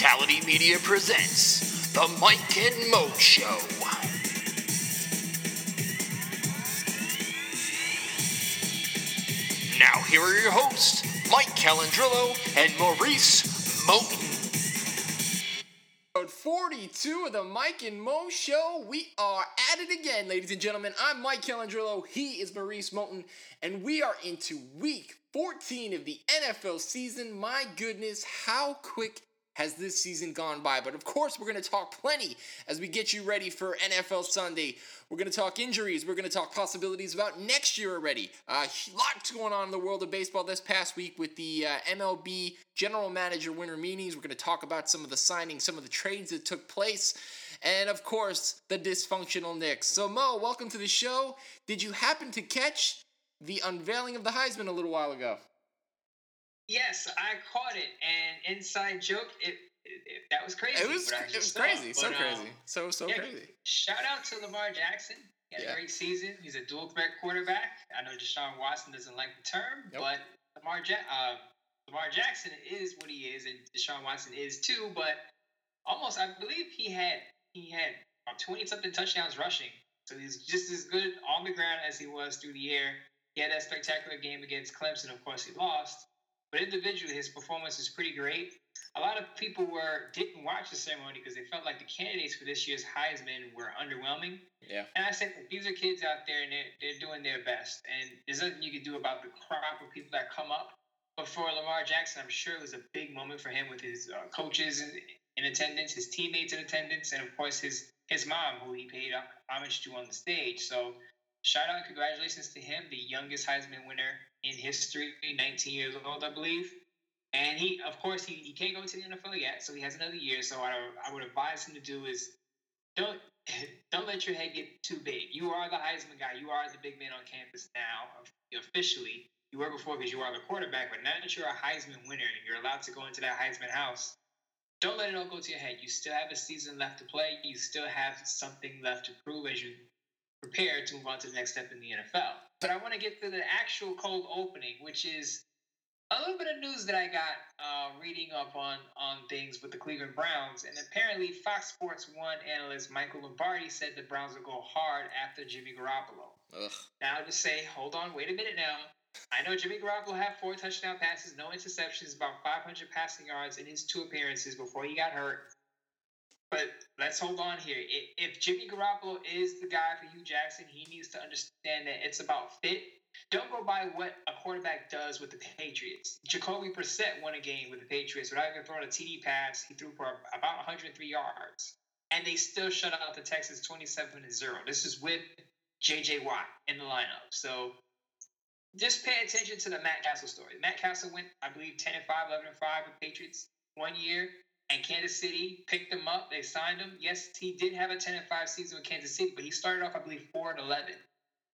Fatality Media presents The Mike and Mo Show. Now, here are your hosts, Mike Calandrillo and Maurice Moten. Episode 42 of the Mike and Mo Show. We are at it again, ladies and gentlemen. I'm Mike Calandrillo. He is Maurice Moulton, and we are into week 14 of the NFL season. My goodness, how quick has this season gone by? But of course, we're going to talk plenty as we get you ready for NFL Sunday. We're going to talk injuries. We're going to talk possibilities about next year already. Uh, lots going on in the world of baseball this past week with the uh, MLB general manager winter meetings. We're going to talk about some of the signings, some of the trades that took place, and of course, the dysfunctional Knicks. So, Mo, welcome to the show. Did you happen to catch the unveiling of the Heisman a little while ago? Yes, I caught it, and inside joke, it, it, it that was crazy. It was it was saw. crazy, so um, crazy, so so yeah, crazy. Shout out to Lamar Jackson. He had Yeah. a great season. He's a dual threat quarterback. I know Deshaun Watson doesn't like the term, Nope. but Lamar ja- uh, Lamar Jackson is what he is, and Deshaun Watson is too. But almost, I believe he had he had twenty something touchdowns rushing. So he's just as good on the ground as he was through the air. He had that spectacular game against Clemson. Of course, he lost. But individually, his performance was pretty great. A lot of people were didn't watch the ceremony because they felt like the candidates for this year's Heisman were underwhelming. Yeah. And I said, these are kids out there and they're, they're doing their best. And there's nothing you can do about the crop of people that come up. But for Lamar Jackson, I'm sure it was a big moment for him with his uh, coaches in, in attendance, his teammates in attendance, and of course his his mom, who he paid homage to on the stage. So shout out congratulations to him, the youngest Heisman winner in history, 19 years old, I believe. And he, of course, he, he can't go to the NFL yet, so he has another year. So what I, I would advise him to do is don't don't let your head get too big. You are the Heisman guy. You are the big man on campus now, officially. You were before because you are the quarterback, but now that you're a Heisman winner and you're allowed to go into that Heisman house, don't let it all go to your head. You still have a season left to play. You still have something left to prove as you prepare to move on to the next step in the NFL. But I want to get to the actual cold opening, which is a little bit of news that I got uh, reading up on on things with the Cleveland Browns, and apparently Fox Sports One analyst Michael Lombardi said the Browns will go hard after Jimmy Garoppolo. Ugh. Now to say, hold on, wait a minute now. I know Jimmy Garoppolo had four touchdown passes, no interceptions, about 500 passing yards in his two appearances before he got hurt. But let's hold on here. If Jimmy Garoppolo is the guy for Hugh Jackson, he needs to understand that it's about fit. Don't go by what a quarterback does with the Patriots. Jacoby Brissett won a game with the Patriots without even throwing a TD pass. He threw for about 103 yards, and they still shut out the Texans 27 to zero. This is with J.J. Watt in the lineup. So just pay attention to the Matt Cassel story. Matt Cassel went, I believe, 10 and 5, 11 and 5 with Patriots one year, and Kansas City picked him up. They signed him. Yes, he did have a 10 and 5 season with Kansas City, but he started off, I believe, 4 and 11.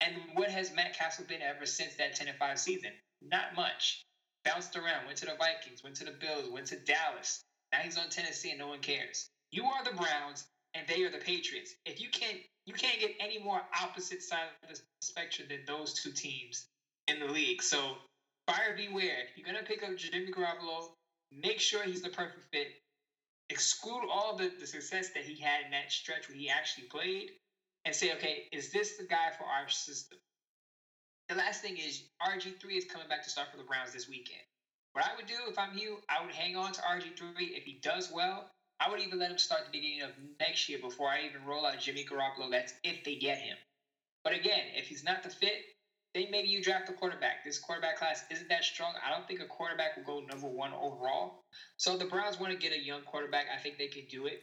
And what has Matt Cassel been ever since that 10 and 5 season? Not much. Bounced around, went to the Vikings, went to the Bills, went to Dallas. Now he's on Tennessee and no one cares. You are the Browns and they are the Patriots. If you can't you can't get any more opposite side of the spectrum than those two teams in the league. So buyer beware. If you're gonna pick up Jimmy Garoppolo, make sure he's the perfect fit. Exclude all the, the success that he had in that stretch where he actually played and say, okay, is this the guy for our system? The last thing is RG3 is coming back to start for the Browns this weekend. What I would do if I'm you, I would hang on to RG3. If he does well, I would even let him start the beginning of next year before I even roll out Jimmy Garoppolo. That's if they get him. But again, if he's not the fit, maybe you draft a quarterback. This quarterback class isn't that strong. I don't think a quarterback will go number one overall. So the Browns want to get a young quarterback. I think they can do it.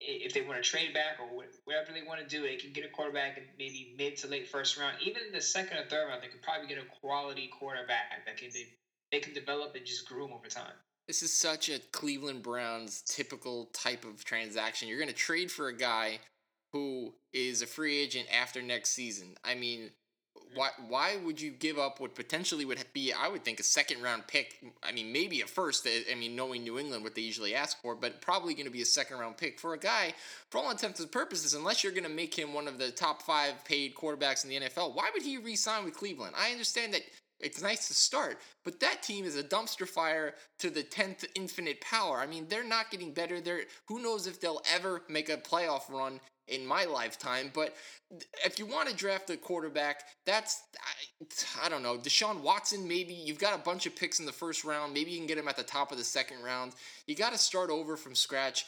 If they want to trade back or whatever they want to do, they can get a quarterback in maybe mid to late first round. Even in the second or third round, they could probably get a quality quarterback that can they, they can develop and just groom over time. This is such a Cleveland Browns typical type of transaction. You're going to trade for a guy who is a free agent after next season. I mean, why why would you give up what potentially would be I would think a second round pick? I mean, maybe a first. Eh, I mean, knowing New England what they usually ask for, but probably going to be a second round pick for a guy for all intents and purposes. Unless you're going to make him one of the top five paid quarterbacks in the NFL, why would he re-sign with Cleveland? I understand that it's nice to start, but that team is a dumpster fire to the tenth infinite power. I mean, they're not getting better. They're who knows if they'll ever make a playoff run in my lifetime. But if you want to draft a quarterback, that's I, I, don't know Deshaun Watson. Maybe you've got a bunch of picks in the first round. Maybe you can get him at the top of the second round. You got to start over from scratch.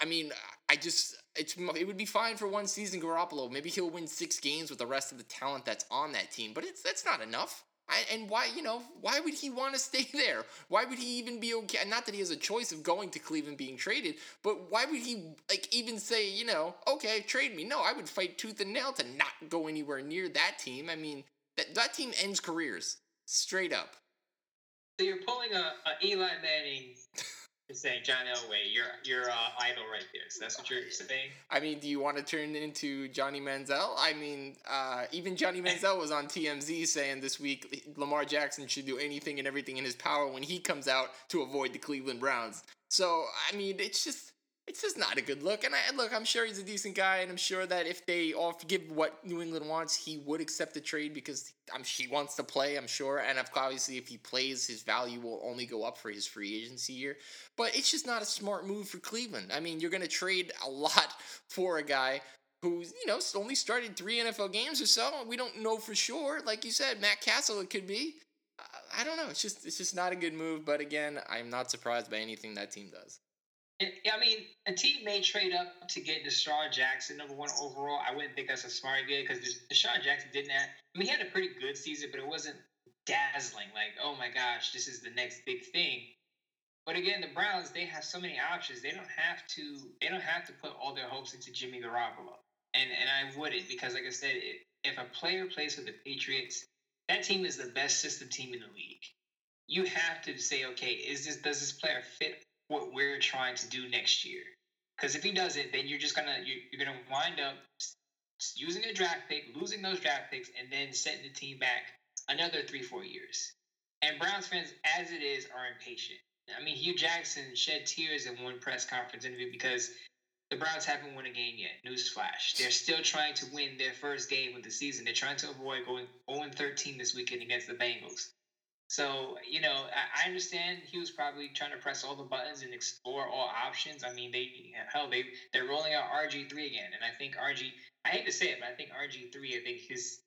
I mean, I just it's it would be fine for one season Garoppolo. Maybe he'll win six games with the rest of the talent that's on that team, but it's that's not enough. I, and why, you know, why would he want to stay there? Why would he even be okay? Not that he has a choice of going to Cleveland being traded, but why would he like even say, you know, okay, trade me? No, I would fight tooth and nail to not go anywhere near that team. I mean, that that team ends careers straight up. So you're pulling a, a Eli Manning saying John Elway, your your uh, idol right there. So that's what you're saying. I mean, do you want to turn into Johnny Manziel? I mean, uh, even Johnny Manziel was on TMZ saying this week Lamar Jackson should do anything and everything in his power when he comes out to avoid the Cleveland Browns. So I mean, it's just it's just not a good look. And I look, I'm sure he's a decent guy, and I'm sure that if they off give what New England wants, he would accept the trade because I'm he wants to play. I'm sure, and obviously if he plays, his value will only go up for his free agency year. But it's just not a smart move for Cleveland. I mean, you're going to trade a lot for a guy who's you know only started three NFL games or so. We don't know for sure. Like you said, Matt Cassel, it could be. I don't know. It's just it's just not a good move. But again, I'm not surprised by anything that team does. I mean, a team may trade up to get DeSean Jackson number one overall. I wouldn't think that's a smart idea because DeSean Jackson didn't have. I mean, he had a pretty good season, but it wasn't dazzling. Like, oh my gosh, this is the next big thing. But again, the Browns they have so many options. They don't have to. They don't have to put all their hopes into Jimmy Garoppolo. And and I wouldn't because, like I said, if a player plays for the Patriots, that team is the best system team in the league. You have to say, okay, is this does this player fit what we're trying to do next year. Because if he doesn't, then you're just gonna you're, you're gonna wind up using a draft pick, losing those draft picks, and then setting the team back another three four years. And Browns fans, as it is, are impatient. I mean, Hue Jackson shed tears in one press conference interview because the Browns haven't won a game yet. Newsflash. They're still trying to win their first game of the season. They're trying to avoid going 0 13 this weekend against the Bengals. So, you know, I, understand he was probably trying to press all the buttons and explore all options. I mean, they hell they they're rolling out RG three again, and I think RG. I hate to say it, but I think RG three. I think his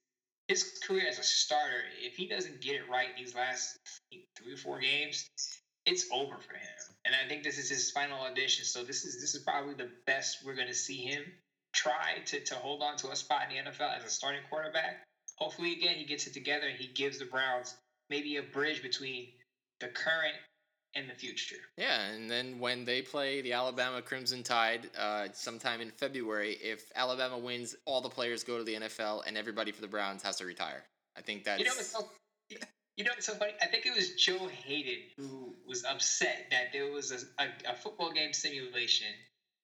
his career as a starter, if he doesn't get it right these last three or four games, it's over for him. And I think this is his final audition. So this is this is probably the best we're going to see him try to to hold on to a spot in the NFL as a starting quarterback. Hopefully, again, he gets it together and he gives the Browns maybe a bridge between the current and the future. Yeah, and then when they play the Alabama Crimson Tide uh, sometime in February, if Alabama wins, all the players go to the NFL, and everybody for the Browns has to retire. I think that's. You know what's so, you know what's so funny? I think it was Joe Haden who was upset that there was a, a, a football game simulation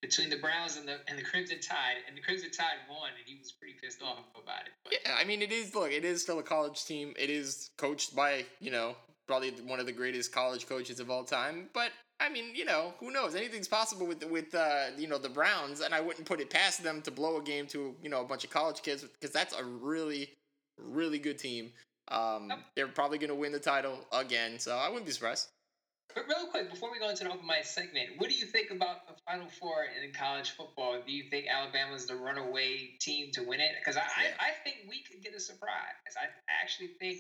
between the Browns and the and the Crimson Tide, and the Crimson Tide won, and he was pretty pissed off about it. But. Yeah, I mean, it is. Look, it is still a college team. It is coached by you know probably one of the greatest college coaches of all time. But I mean, you know, who knows? Anything's possible with with uh, you know the Browns, and I wouldn't put it past them to blow a game to you know a bunch of college kids because that's a really really good team. Um, they're probably going to win the title again, so I wouldn't be surprised. But real quick, before we go into the open mic segment, what do you think about the Final Four in college football? Do you think Alabama's the runaway team to win it? Because I, yeah. I, I, think we could get a surprise. I actually think,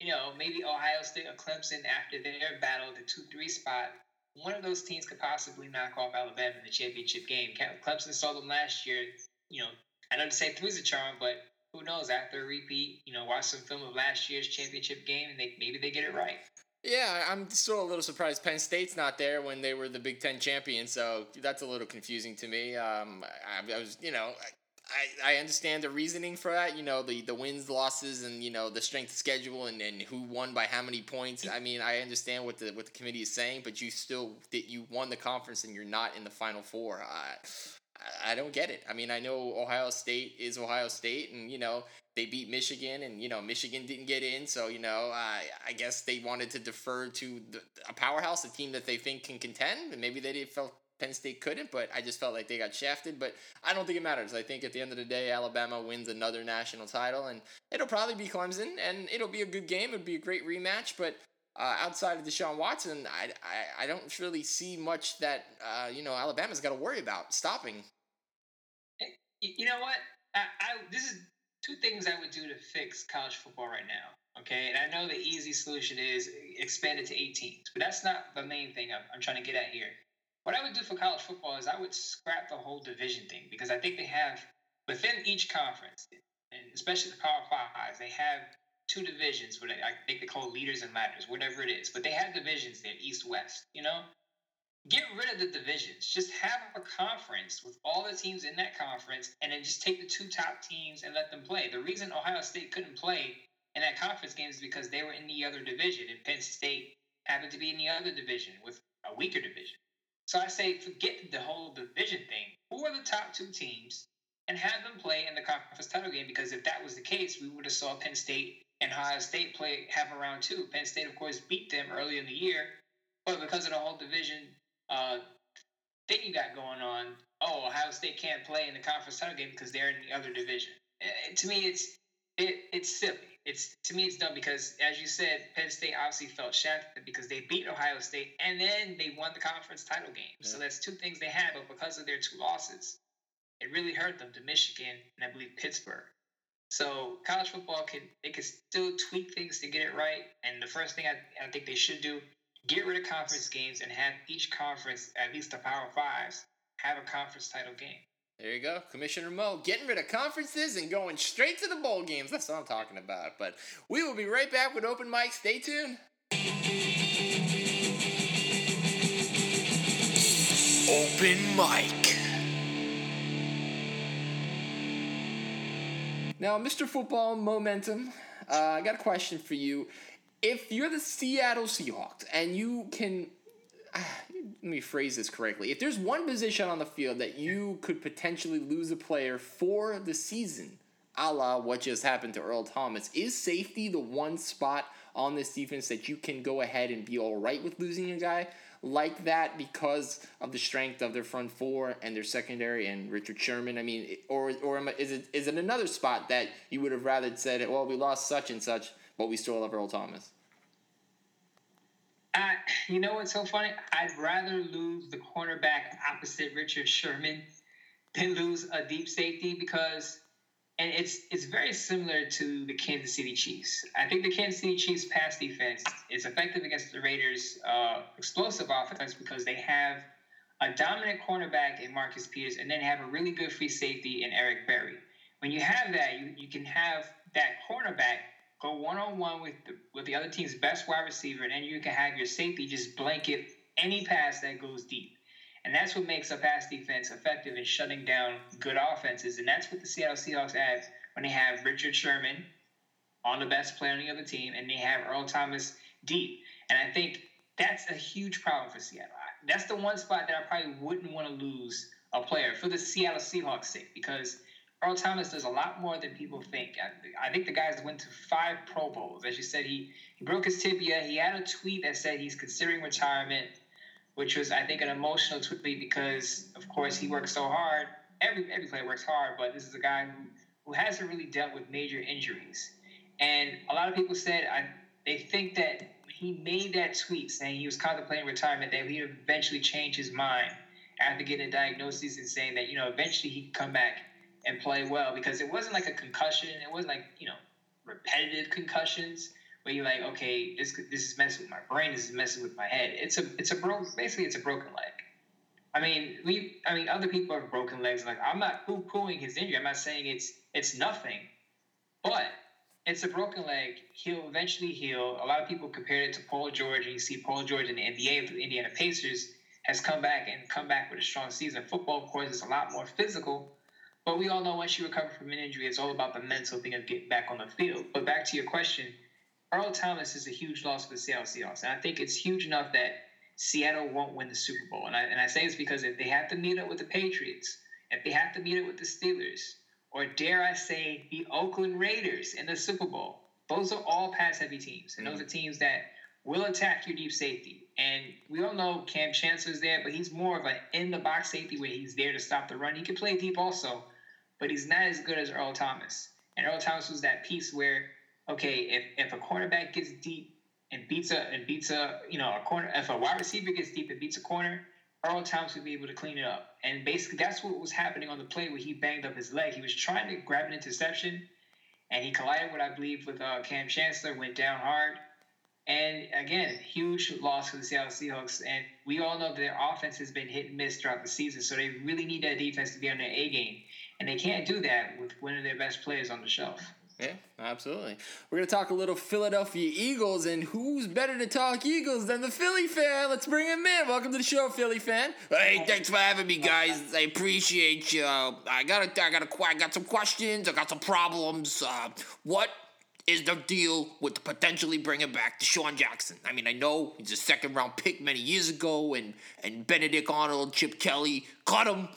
you know, maybe Ohio State or Clemson after their battle, the two-three spot, one of those teams could possibly knock off Alabama in the championship game. Clemson saw them last year. You know, I know to say three's a charm, but who knows? After a repeat, you know, watch some film of last year's championship game, and they maybe they get it right. Yeah, I'm still a little surprised Penn State's not there when they were the Big Ten champion. So that's a little confusing to me. Um, I, I was, you know, I, I understand the reasoning for that. You know, the, the wins, losses, and you know the strength schedule and, and who won by how many points. I mean, I understand what the what the committee is saying, but you still that you won the conference and you're not in the Final Four. I don't get it. I mean, I know Ohio State is Ohio State, and you know they beat Michigan, and you know Michigan didn't get in, so you know I I guess they wanted to defer to the, a powerhouse, a team that they think can contend, and maybe they didn't felt Penn State couldn't, but I just felt like they got shafted. But I don't think it matters. I think at the end of the day, Alabama wins another national title, and it'll probably be Clemson, and it'll be a good game. It'll be a great rematch, but. Uh, outside of Deshaun Watson, I, I, I don't really see much that uh, you know Alabama's got to worry about stopping. You know what? I, I this is two things I would do to fix college football right now. Okay, and I know the easy solution is expand it to 18s, but that's not the main thing I'm, I'm trying to get at here. What I would do for college football is I would scrap the whole division thing because I think they have within each conference, and especially the Power Five, they have two divisions. What I think they call leaders and ladders, whatever it is. But they have divisions there, East West. You know, get rid of the divisions. Just have a conference with all the teams in that conference, and then just take the two top teams and let them play. The reason Ohio State couldn't play in that conference game is because they were in the other division, and Penn State happened to be in the other division with a weaker division. So I say, forget the whole division thing. Who are the top two teams, and have them play in the conference title game? Because if that was the case, we would have saw Penn State and Ohio State play have a round two. Penn State, of course, beat them early in the year, but because of the whole division uh, thing you got going on, oh, Ohio State can't play in the conference title game because they're in the other division. It, to me, it's it, it's silly. It's to me, it's dumb because, as you said, Penn State obviously felt shafted because they beat Ohio State and then they won the conference title game. Yeah. So that's two things they had, but because of their two losses, it really hurt them to Michigan and I believe Pittsburgh. So college football can they can still tweak things to get it right. And the first thing I, I think they should do get rid of conference games and have each conference, at least the Power Fives, have a conference title game. There you go, Commissioner Mo, getting rid of conferences and going straight to the bowl games. That's what I'm talking about. But we will be right back with open mic. Stay tuned. Open mic. Now, Mr. Football Momentum, uh, I got a question for you if you're the Seattle Seahawks and you can uh, let me phrase this correctly. If there's one position on the field that you could potentially lose a player for the season, a la what just happened to Earl Thomas, is safety the one spot on this defense that you can go ahead and be all right with losing a guy like that because of the strength of their front four and their secondary and Richard Sherman? I mean, or or is it is it another spot that you would have rather said, well, we lost such and such, but we still have Earl Thomas? I, you know what's so funny? I'd rather lose the cornerback opposite Richard Sherman than lose a deep safety because, and it's it's very similar to the Kansas City Chiefs. I think the Kansas City Chiefs pass defense is effective against the Raiders' uh, explosive offense because they have a dominant cornerback in Marcus Peters and then have a really good free safety in Eric Berry. When you have that, you, you can have that cornerback go one on one with the, with the other team's best wide receiver, and then you can have your safety just blanket any pass that goes deep. And that's what makes a pass defense effective in shutting down good offenses. And that's what the Seattle Seahawks have when they have Richard Sherman on the best player on the other team, and they have Earl Thomas deep. And I think that's a huge problem for Seattle. That's the one spot that I probably wouldn't want to lose a player for the Seattle Seahawks sake because – Earl Thomas does a lot more than people think. I, I, think the guys went to five Pro Bowls. As you said, he, he broke his tibia. He had a tweet that said he's considering retirement, which was, I think, an emotional tweet because, of course, he works so hard. Every, every player works hard, but this is a guy who, who hasn't really dealt with major injuries. And a lot of people said I, they think that he made that tweet saying he was contemplating retirement, that he eventually change his mind after getting a diagnosis and saying that, you know, eventually he could come back and play well because it wasn't like a concussion. It wasn't like you know repetitive concussions where you're like, okay, this this is messing with my brain. This is messing with my head. It's a it's a broken basically it's a broken leg. I mean, we I mean other people have broken legs. Like I'm not poo pooing his injury. I'm not saying it's it's nothing, but it's a broken leg. He'll eventually heal. A lot of people compare it to Paul George, and you see Paul George in the NBA for the Indiana Pacers has come back and come back with a strong season. Football, of course, is a lot more physical but we all know once you recover from an injury, it's all about the mental thing of getting back on the field. But back to your question, Earl Thomas is a huge loss for the Seattle Seahawks. And I think it's huge enough that Seattle won't win the Super Bowl. And I, and I say this because if they have to meet up with the Patriots, if they have to meet up with the Steelers, or dare I say the Oakland Raiders in the Super Bowl, those are all pass heavy teams. And those are teams that will attack your deep safety. And we all know Kam Chancellor's there, but he's more of an in the box safety where he's there to stop the run. He can play deep also, but he's not as good as Earl Thomas. And Earl Thomas was that piece where, okay, if, if a cornerback gets deep and beats a and beats a you know a corner, if a wide receiver gets deep and beats a corner, Earl Thomas would be able to clean it up. And basically, that's what was happening on the play where he banged up his leg. He was trying to grab an interception, and he collided with I believe with uh, Kam Chancellor, went down hard and again, huge loss for the Seattle Seahawks. And we all know their offense has been hit and miss throughout the season. So they really need that defense to be on their A game. And they can't do that with one of their best players on the shelf. Yeah, absolutely. We're going to talk a little Philadelphia Eagles, and who's better to talk Eagles than the Philly fan? Let's bring him in. Welcome to the show, Philly fan. Hey, thanks for having me, guys. I appreciate you. I got a, I got a, I got some questions. I got some problems. Uh, what is the deal with potentially bringing back DeSean Jackson? I mean, I know he's a second round pick many years ago, and and Benedict Arnold, Chip Kelly cut him.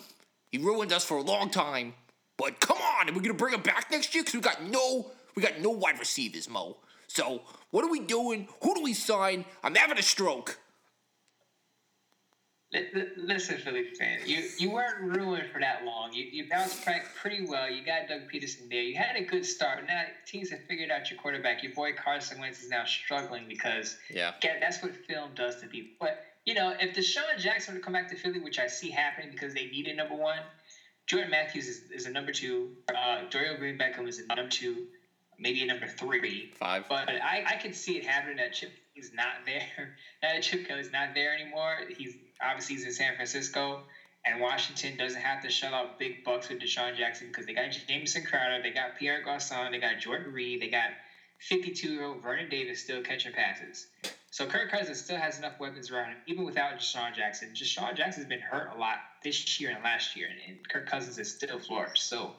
He ruined us for a long time. But come on, are we gonna bring him back next year? Because we got no, we got no wide receivers, Mo. So what are we doing? Who do we sign? I'm having a stroke. Listen, Philly fan, you, you weren't ruined for that long. You, you bounced back pretty well. You got Doug Pederson there. You had a good start. Now teams have figured out your quarterback. Your boy Carson Wentz is now struggling because yeah, that's what film does to people. But you know, if DeSean Jackson were to come back to Philly, which I see happening because they need a number one, Jordan Matthews is, is a number two. Uh, Dorial Green Beckham is a number two, maybe a number three. Five. But I, I could see it happening that Chip is not there. now that Chip Kelly's not there anymore, he's obviously he's in San Francisco, and Washington doesn't have to shut out big bucks with DeSean Jackson because they got Jamison Crowder, they got Pierre Garcon, they got Jordan Reed, they got 52 year old Vernon Davis still catching passes. So Kirk Cousins still has enough weapons around him, even without DeSean Jackson. DeSean Jackson's been hurt a lot this year and last year, and, and Kirk Cousins is still flourished. So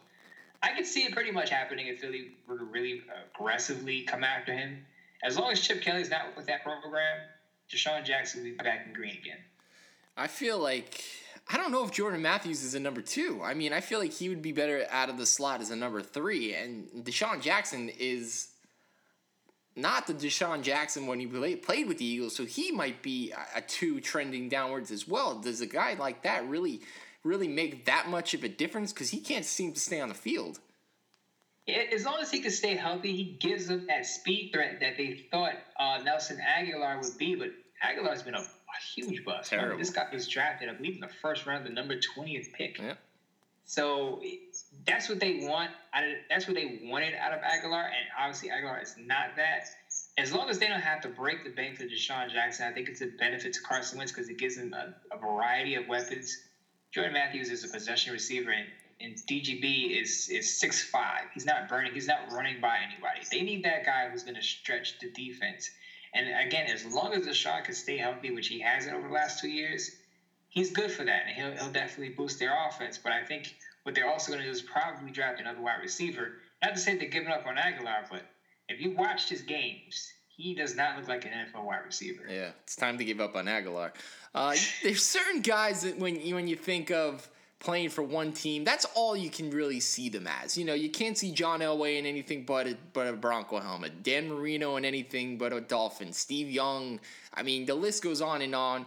I could see it pretty much happening if Philly were to really aggressively come after him. As long as Chip Kelly's not with that program, DeSean Jackson will be back in green again. I feel like I don't know if Jordan Matthews is a number two. I mean, I feel like he would be better out of the slot as a number three, and DeSean Jackson is not the DeSean Jackson when he played with the Eagles, so he might be a two trending downwards as well. Does a guy like that really, really make that much of a difference? Because he can't seem to stay on the field. As long as he can stay healthy, he gives them that speed threat that they thought uh, Nelson Agholor would be. But Agholor's been a a huge bust. I mean, this guy was drafted, I believe, in the first round, the number twentieth pick. Yeah. So that's what they want. Out of, that's what they wanted out of Agholor, and obviously Agholor is not that. As long as they don't have to break the bank for DeSean Jackson, I think it's a benefit to Carson Wentz because it gives him a, a, variety of weapons. Jordan Matthews is a possession receiver, and, and DGB is is six five. He's not burning. He's not running by anybody. They need that guy who's going to stretch the defense. And again, as long as DeSean can stay healthy, which he hasn't over the last two years, he's good for that, and he'll, he'll definitely boost their offense. But I think what they're also going to do is probably draft another wide receiver. Not to say they're giving up on Agholor, but if you watched his games, he does not look like an NFL wide receiver. Yeah, it's time to give up on Agholor. Uh, there's certain guys that when you, when you think of playing for one team, that's all you can really see them as. You know, you can't see John Elway in anything but a, but a Bronco helmet, Dan Marino in anything but a Dolphin, Steve Young. I mean, the list goes on and on.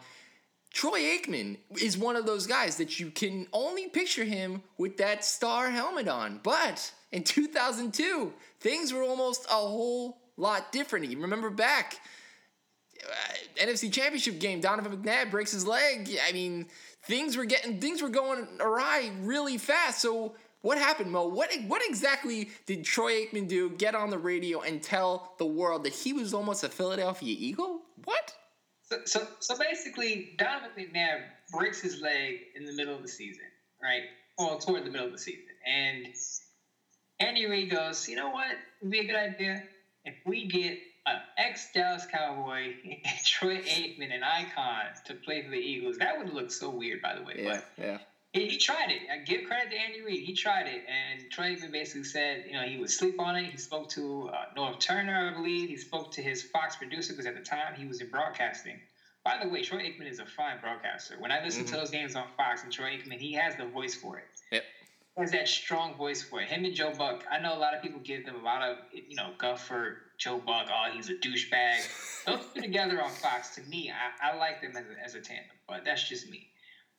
Troy Aikman is one of those guys that you can only picture him with that star helmet on. But in 2002, things were almost a whole lot different. You remember back, uh, NFC Championship game, Donovan McNabb breaks his leg. I mean, things were getting things were going awry really fast. So what happened, Mo? What what exactly did Troy Aikman do? Get on the radio and tell the world that he was almost a Philadelphia Eagle? What? So so, so basically, Donovan McNabb breaks his leg in the middle of the season, right? Well, toward the middle of the season, and Andy Reid goes, you know what? It'd be a good idea if we get an ex Dallas Cowboy, Troy Aikman, an icon to play for the Eagles. That would look so weird, by the way. Yeah, but yeah. He, he tried it. I give credit to Andy Reid. He tried it, and Troy Aikman basically said, you know, he would sleep on it. He spoke to uh, Norv Turner, I believe. He spoke to his Fox producer because at the time he was in broadcasting. By the way, Troy Aikman is a fine broadcaster. When I listen mm-hmm. to those games on Fox and Troy Aikman, he has the voice for it. Yep has that strong voice for it. Him and Joe Buck. I know a lot of people give them a lot of you know guff for Joe Buck. Oh, he's a douchebag. those two together on Fox, to me, I, I like them as a, as a tandem, but that's just me.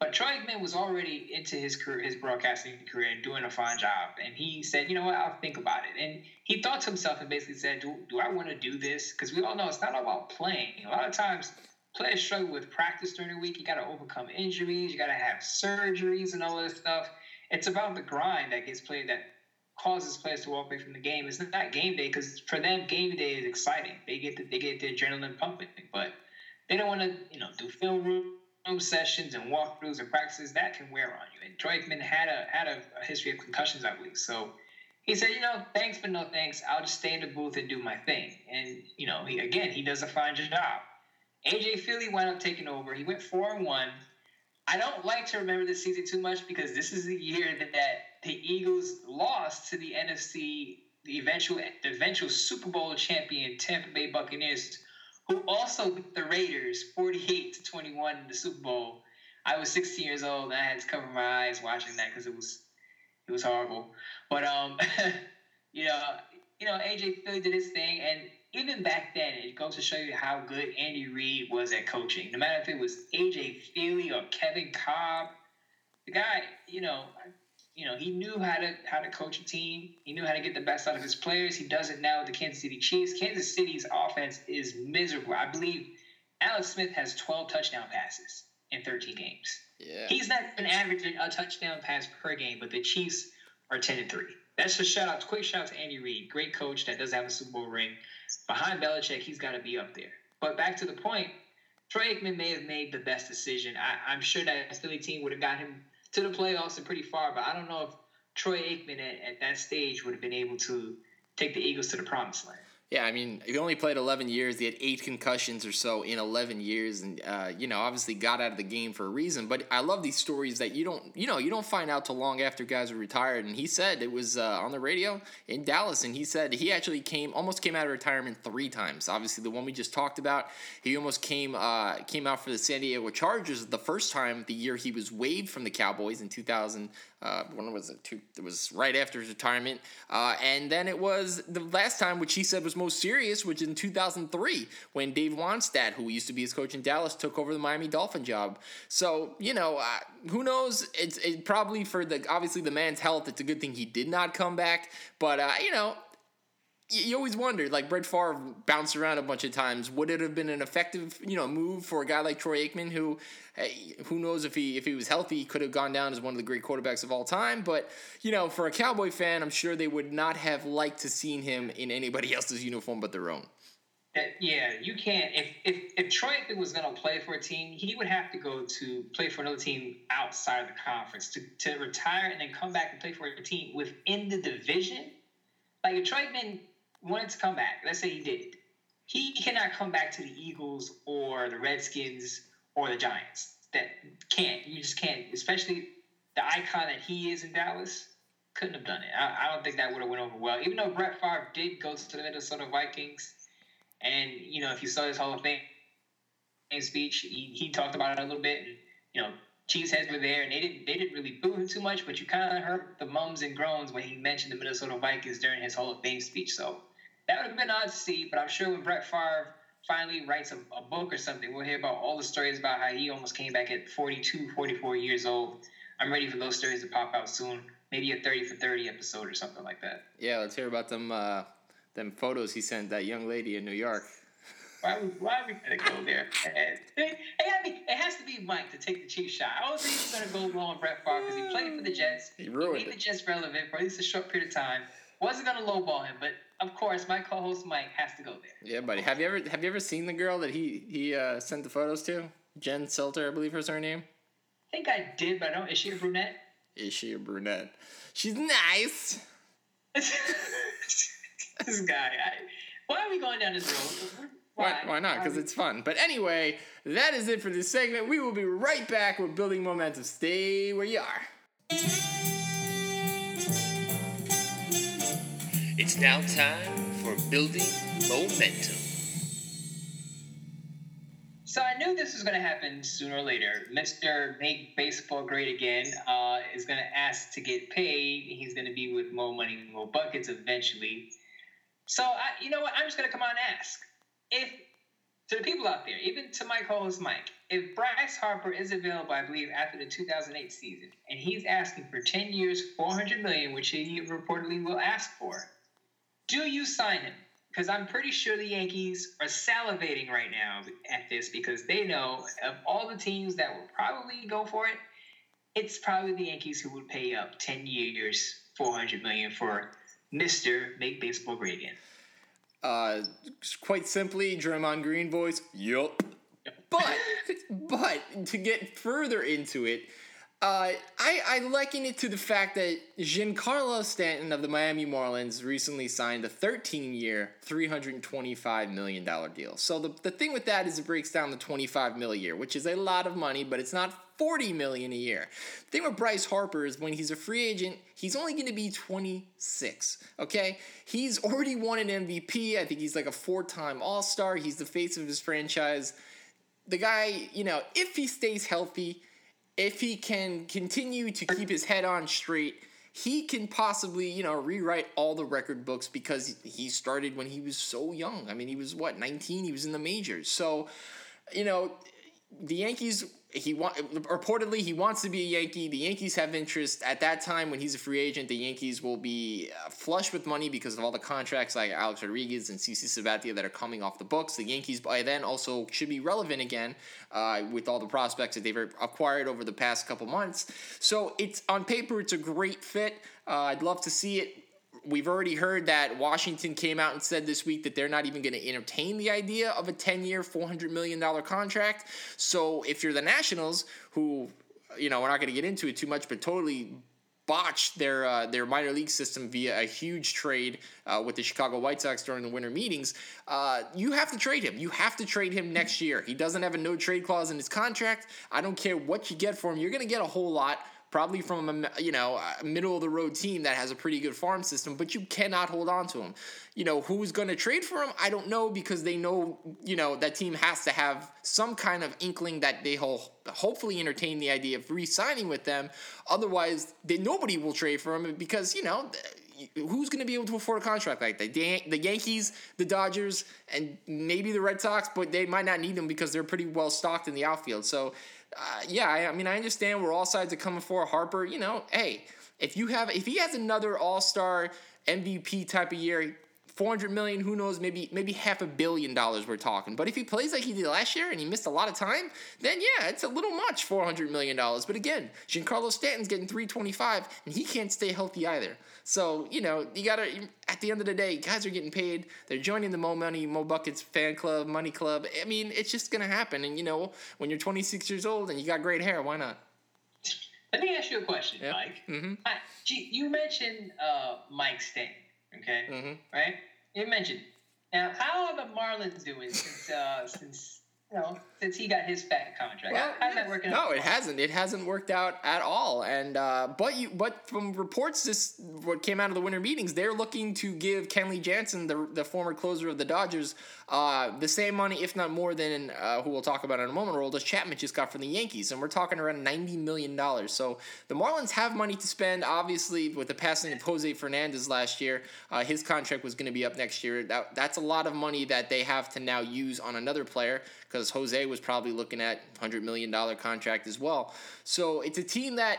But Troy Aikman was already into his career, his broadcasting career, and doing a fine job. And he said, "You know what? I'll think about it." And he thought to himself and basically said, "Do, do I want to do this?" Because we all know it's not about playing. A lot of times, players struggle with practice during the week. You got to overcome injuries. You got to have surgeries and all this stuff. It's about the grind that gets played that causes players to walk away from the game. It's not game day because for them, game day is exciting. They get the, they get the adrenaline pumping, but they don't want to you know do film room sessions and walkthroughs and practices that can wear on you. And Troy Aikman had a had a, a history of concussions, I believe. So he said, you know, thanks but no thanks. I'll just stay in the booth and do my thing. And you know, he again he does a fine job. AJ Feeley wound up taking over. He went four and one. I don't like to remember this season too much because this is the year that, that the Eagles lost to the NFC, the eventual the eventual Super Bowl champion Tampa Bay Buccaneers who also beat the Raiders 48 to 21 in the Super Bowl. I was 16 years old and I had to cover my eyes watching that because it was it was horrible. But um, you know, you know, AJ Feeley did his thing, and even back then, it goes to show you how good Andy Reid was at coaching. No matter if it was AJ Feeley or Kevin Kolb, the guy, you know, you know, he knew how to how to coach a team. He knew how to get the best out of his players. He does it now with the Kansas City Chiefs. Kansas City's offense is miserable. I believe Alex Smith has 12 touchdown passes in 13 games. Yeah. He's not been averaging a touchdown pass per game, but the Chiefs are 10 and 3. That's just shout out, quick shout out to Andy Reid. Great coach that does have a Super Bowl ring. Behind Belichick, he's got to be up there. But back to the point, Troy Aikman may have made the best decision. I, I'm sure that Philly team would have got him to the playoffs and pretty far, but I don't know if Troy Aikman at, at that stage would have been able to take the Eagles to the promised land. Yeah, I mean, he only played 11 years. He had eight concussions or so in 11 years, and uh, you know, obviously got out of the game for a reason. But I love these stories that you don't, you know, you don't find out till long after guys are retired. And he said it was uh, on the radio in Dallas, and he said he actually came, almost came out of retirement three times. Obviously, the one we just talked about, he almost came uh, came out for the San Diego Chargers the first time the year he was waived from the Cowboys in 2000 uh, when was it? Two, it was right after his retirement. Uh, and then it was the last time, which he said was most serious, which in 2003, when Dave Wannstedt, who used to be his coach in Dallas, took over the Miami Dolphin job. So, you know, uh, who knows? It's it probably for the, obviously, the man's health, it's a good thing he did not come back. But, uh, you know, you always wondered, like Brett Favre bounced around a bunch of times. Would it have been an effective, you know, move for a guy like Troy Aikman, who, hey, who knows if he if he was healthy, could have gone down as one of the great quarterbacks of all time. But you know, for a Cowboy fan, I'm sure they would not have liked to seen him in anybody else's uniform but their own. Uh, yeah, you can't. If if if Troy Aikman was going to play for a team, he would have to go to play for another team outside of the conference to to retire and then come back and play for a team within the division. Like if Troy Aikman wanted to come back, let's say he did, he cannot come back to the Eagles or the Redskins or the Giants. That can't. You just can't. Especially the icon that he is in Dallas. Couldn't have done it. I, I don't think that would have went over well. Even though Brett Favre did go to the Minnesota Vikings, and you know if you saw his Hall of Fame speech, he, he talked about it a little bit. And, you know, Cheeseheads were there, and they didn't they didn't really boo him too much, but you kind of heard the mums and groans when he mentioned the Minnesota Vikings during his Hall of Fame speech. So that would have been odd to see, but I'm sure when Brett Favre finally writes a, a, book or something, we'll hear about all the stories about how he almost came back at 42, 44 years old. I'm ready for those stories to pop out soon. Maybe a 30 for 30 episode or something like that. Yeah, let's hear about them uh, them photos he sent that young lady in New York. Why, why are we gonna go there? It, it, it has to be Mike to take the cheap shot. I don't think he's gonna go along with Brett Favre because he played for the Jets. He ruined he made it. the Jets relevant for at least a short period of time. Wasn't gonna lowball him, but of course, my co-host Mike has to go there. Yeah, buddy. Have you ever have you ever seen the girl that he he uh, sent the photos to? Jen Selter, I believe is her name. I think I did, but I don't. Is she a brunette? Is she a brunette? She's nice. this guy. I, why are we going down this road? Why, why not? Because it's fun. But anyway, that is it for this segment. We will be right back with Building Momentum. Stay where you are. It's now time for Building Momentum. So I knew this was going to happen sooner or later. Mr. Make Baseball Great Again uh, is going to ask to get paid. He's going to be with more money, more buckets eventually. So I, you know what? I'm just going to come on and ask if to the people out there, even to my co-host Mike, if Bryce Harper is available, I believe after the 2008 season, and he's asking for 10 years, 400 million, which he reportedly will ask for, do you sign him? Because I'm pretty sure the Yankees are salivating right now at this because they know of all the teams that will probably go for it, it's probably the Yankees who would pay up 10 years, 400 million for Mr. Make Baseball Great Again. Uh, quite simply, Draymond Green voice. Yup. But but to get further into it, uh, I, I liken it to the fact that Giancarlo Stanton of the Miami Marlins recently signed a 13 year, $325 million deal. So the, the thing with that is it breaks down the 25 mil a year, which is a lot of money, but it's not 40 million a year. The thing with Bryce Harper is when he's a free agent, he's only going to be 26. Okay? He's already won an MVP. I think he's like a four time All Star. He's the face of his franchise. The guy, you know, if he stays healthy, if he can continue to keep his head on straight, he can possibly, you know, rewrite all the record books because he started when he was so young. I mean, he was what, 19? He was in the majors. So, you know, the Yankees he want reportedly he wants to be a Yankee. The Yankees have interest at that time when he's a free agent. The Yankees will be uh, flush with money because of all the contracts like Alex Rodriguez and CC Sabathia that are coming off the books. The Yankees by then also should be relevant again uh, with all the prospects that they've acquired over the past couple months. So it's on paper it's a great fit. Uh, I'd love to see it we've already heard that Washington came out and said this week that they're not even going to entertain the idea of a 10 year, $400 million contract. So if you're the Nationals, who, you know, we're not going to get into it too much, but totally botched their uh, their minor league system via a huge trade uh, with the Chicago White Sox during the winter meetings. Uh, you have to trade him. You have to trade him next year. He doesn't have a no trade clause in his contract. I don't care what you get for him. You're going to get a whole lot probably from a you know middle of the road team that has a pretty good farm system, but you cannot hold on to him. You know who's going to trade for him? I don't know because they know you know that team has to have some kind of inkling that they will hopefully entertain the idea of re-signing with them. Otherwise, they, nobody will trade for him because you know who's going to be able to afford a contract like that? The, the Yankees, the Dodgers, and maybe the Red Sox, but they might not need them because they're pretty well stocked in the outfield. So uh, yeah, I, I, mean, I understand where all sides are coming for Harper. You know, hey, if you have, if he has another All Star MVP type of year, 400 million, who knows, maybe maybe half a billion dollars we're talking. But if he plays like he did last year and he missed a lot of time, then yeah, it's a little much, 400 million dollars. But again, Giancarlo Stanton's getting 325 and he can't stay healthy either. So, you know, you got to at the end of the day, guys are getting paid. They're joining the Mo Money, Mo Buckets fan club, money club. I mean, it's just going to happen and you know, when you're 26 years old and you got great hair, why not? Let me ask you a question, yep. Mike. Mm-hmm. you mentioned uh, Mike Stanton, okay? Mm-hmm. Right? you mentioned. Now, how are the Marlins doing since uh, since you know since he got his fat contract? Well, How's that working? No, it hasn't. It hasn't worked out at all. And uh, but you but from reports, this what came out of the winter meetings, they're looking to give Kenley Jansen, the the former closer of the Dodgers, uh, the same money, if not more than uh, who we'll talk about in a moment, Roldis Chapman just got from the Yankees, and we're talking around ninety million dollars. So the Marlins have money to spend. Obviously, with the passing of Jose Fernandez last year, uh, his contract was going to be up next year. That, that's a lot of money that they have to now use on another player because Jose was probably looking at hundred million dollar contract as well. So it's a team that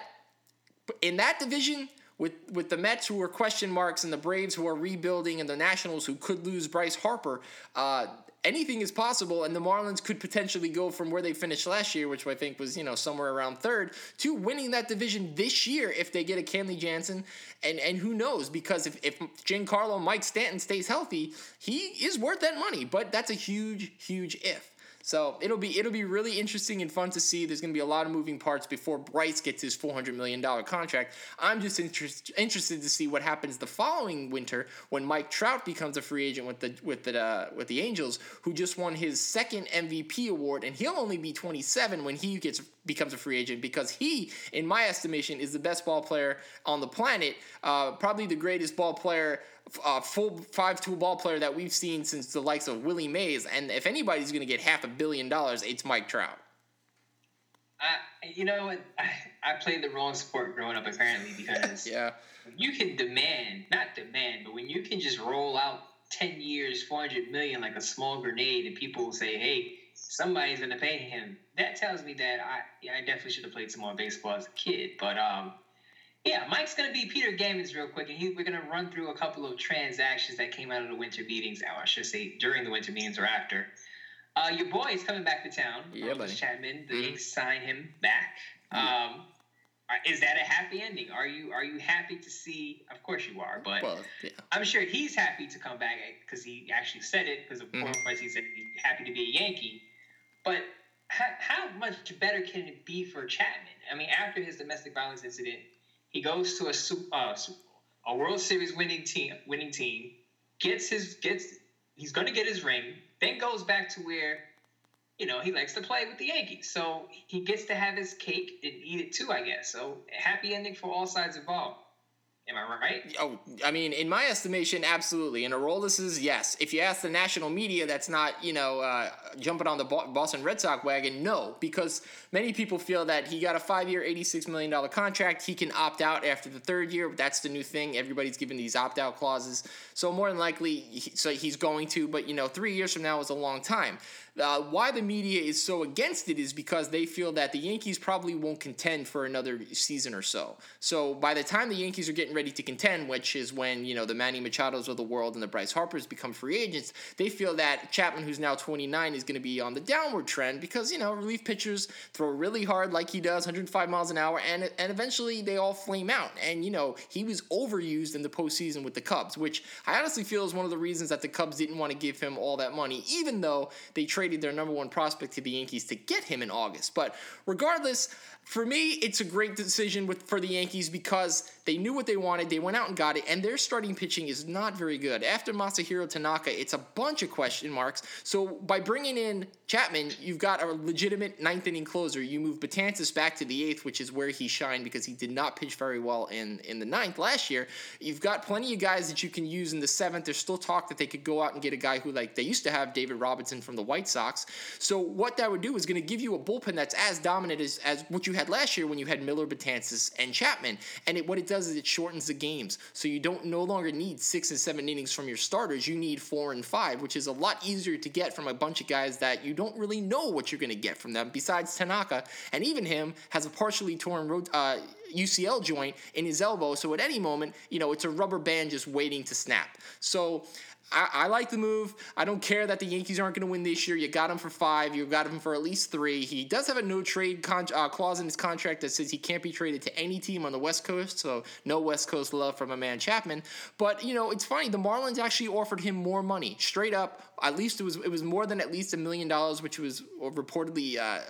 in that division with with the Mets who are question marks and the Braves who are rebuilding and the Nationals who could lose Bryce Harper, uh, anything is possible. And the Marlins could potentially go from where they finished last year, which I think was you know somewhere around third, to winning that division this year if they get a Kenley Jansen. And and who knows because if if Giancarlo Mike Stanton stays healthy, he is worth that money. But that's a huge huge if. So it'll be it'll be really interesting and fun to see. There's going to be a lot of moving parts before Bryce gets his 400 million dollar contract. I'm just interest, interested to see what happens the following winter when Mike Trout becomes a free agent with the with the uh, with the Angels, who just won his second MVP award, and he'll only be 27 when he gets becomes a free agent because he, in my estimation, is the best ball player on the planet. Uh, probably the greatest ball player uh, full five tool ball player that we've seen since the likes of Willie Mays. And if anybody's going to get half a billion dollars, it's Mike Trout. I, you know? I, I played the wrong sport growing up, apparently, because yeah, you can demand, not demand, but when you can just roll out 10 years, 400 million like a small grenade, and people say, hey, somebody's gonna pay him. That tells me that I yeah, I definitely should have played some more baseball as a kid. But um, yeah, Mike's gonna be Peter Gammons real quick, and he, we're gonna run through a couple of transactions that came out of the winter meetings. Or I should say during the winter meetings or after. Uh, your boy is coming back to town. Yeah, buddy. Chapman. The Mhm. Yankees signed him back. Um, are- is that a happy ending? Are you are you happy to see? Of course you are, but Well, yeah. I'm sure he's happy to come back because he actually said it. Because of Mhm. course he said he's happy to be a Yankee. But how, how much better can it be for Chapman? I mean, after his domestic violence incident, he goes to a Sup- uh, Sup- a World Series winning team, winning team, gets his gets he's going to get his ring, then goes back to where you know he likes to play with the Yankees. So he gets to have his cake and eat it too, I guess. So happy ending for all sides involved. Am I right? Oh, I mean, in my estimation, absolutely. In Aroldis is yes. If you ask the national media, that's not you know uh, jumping on the Boston Red Sox wagon. No, because many people feel that he got a five-year, eighty-six million dollar contract. He can opt out after the third year. That's the new thing. Everybody's given these opt-out clauses. So more than likely, he, so he's going to. But you know, three years from now is a long time. Uh, why the media is so against it is because they feel that the Yankees probably won't contend for another season or so. So by the time the Yankees are getting ready to contend, which is when you know the Manny Machados of the world and the Bryce Harpers become free agents, they feel that Chapman, who's now 29, is going to be on the downward trend because you know relief pitchers throw really hard like he does, 105 miles an hour, and and eventually they all flame out. And you know he was overused in the postseason with the Cubs, which I honestly feel is one of the reasons that the Cubs didn't want to give him all that money, even though they traded their number one prospect to the Yankees to get him in August. But regardless, for me, it's a great decision with for the Yankees because they knew what they wanted. They went out and got it, and their starting pitching is not very good. After Masahiro Tanaka, it's a bunch of question marks. So by bringing in Chapman, you've got a legitimate ninth inning closer. You move Betances back to the eighth, which is where he shined because he did not pitch very well in in the ninth last year. You've got plenty of guys that you can use in the seventh. There's still talk that they could go out and get a guy who like they used to have David Robertson from the White Sox. So what that would do is going to give you a bullpen that's as dominant as, as what you had last year when you had Miller, Betances, and Chapman. And it, what it does is it shortens the games. So you don't no longer need six and seven innings from your starters. You need four and five, which is a lot easier to get from a bunch of guys that you don't really know what you're going to get from them. Besides Tanaka, and even him has a partially torn. Uh, UCL joint in his elbow, so at any moment, you know, it's a rubber band just waiting to snap. So I, I like the move. I don't care that the Yankees aren't going to win this year. You got him for five. You got him for at least three. He does have a no trade con- uh, clause in his contract that says he can't be traded to any team on the West Coast. So no West Coast love from a man Chapman. But you know, it's funny. The Marlins actually offered him more money, straight up. At least it was it was more than at least a million dollars, which was reportedly uh, uh,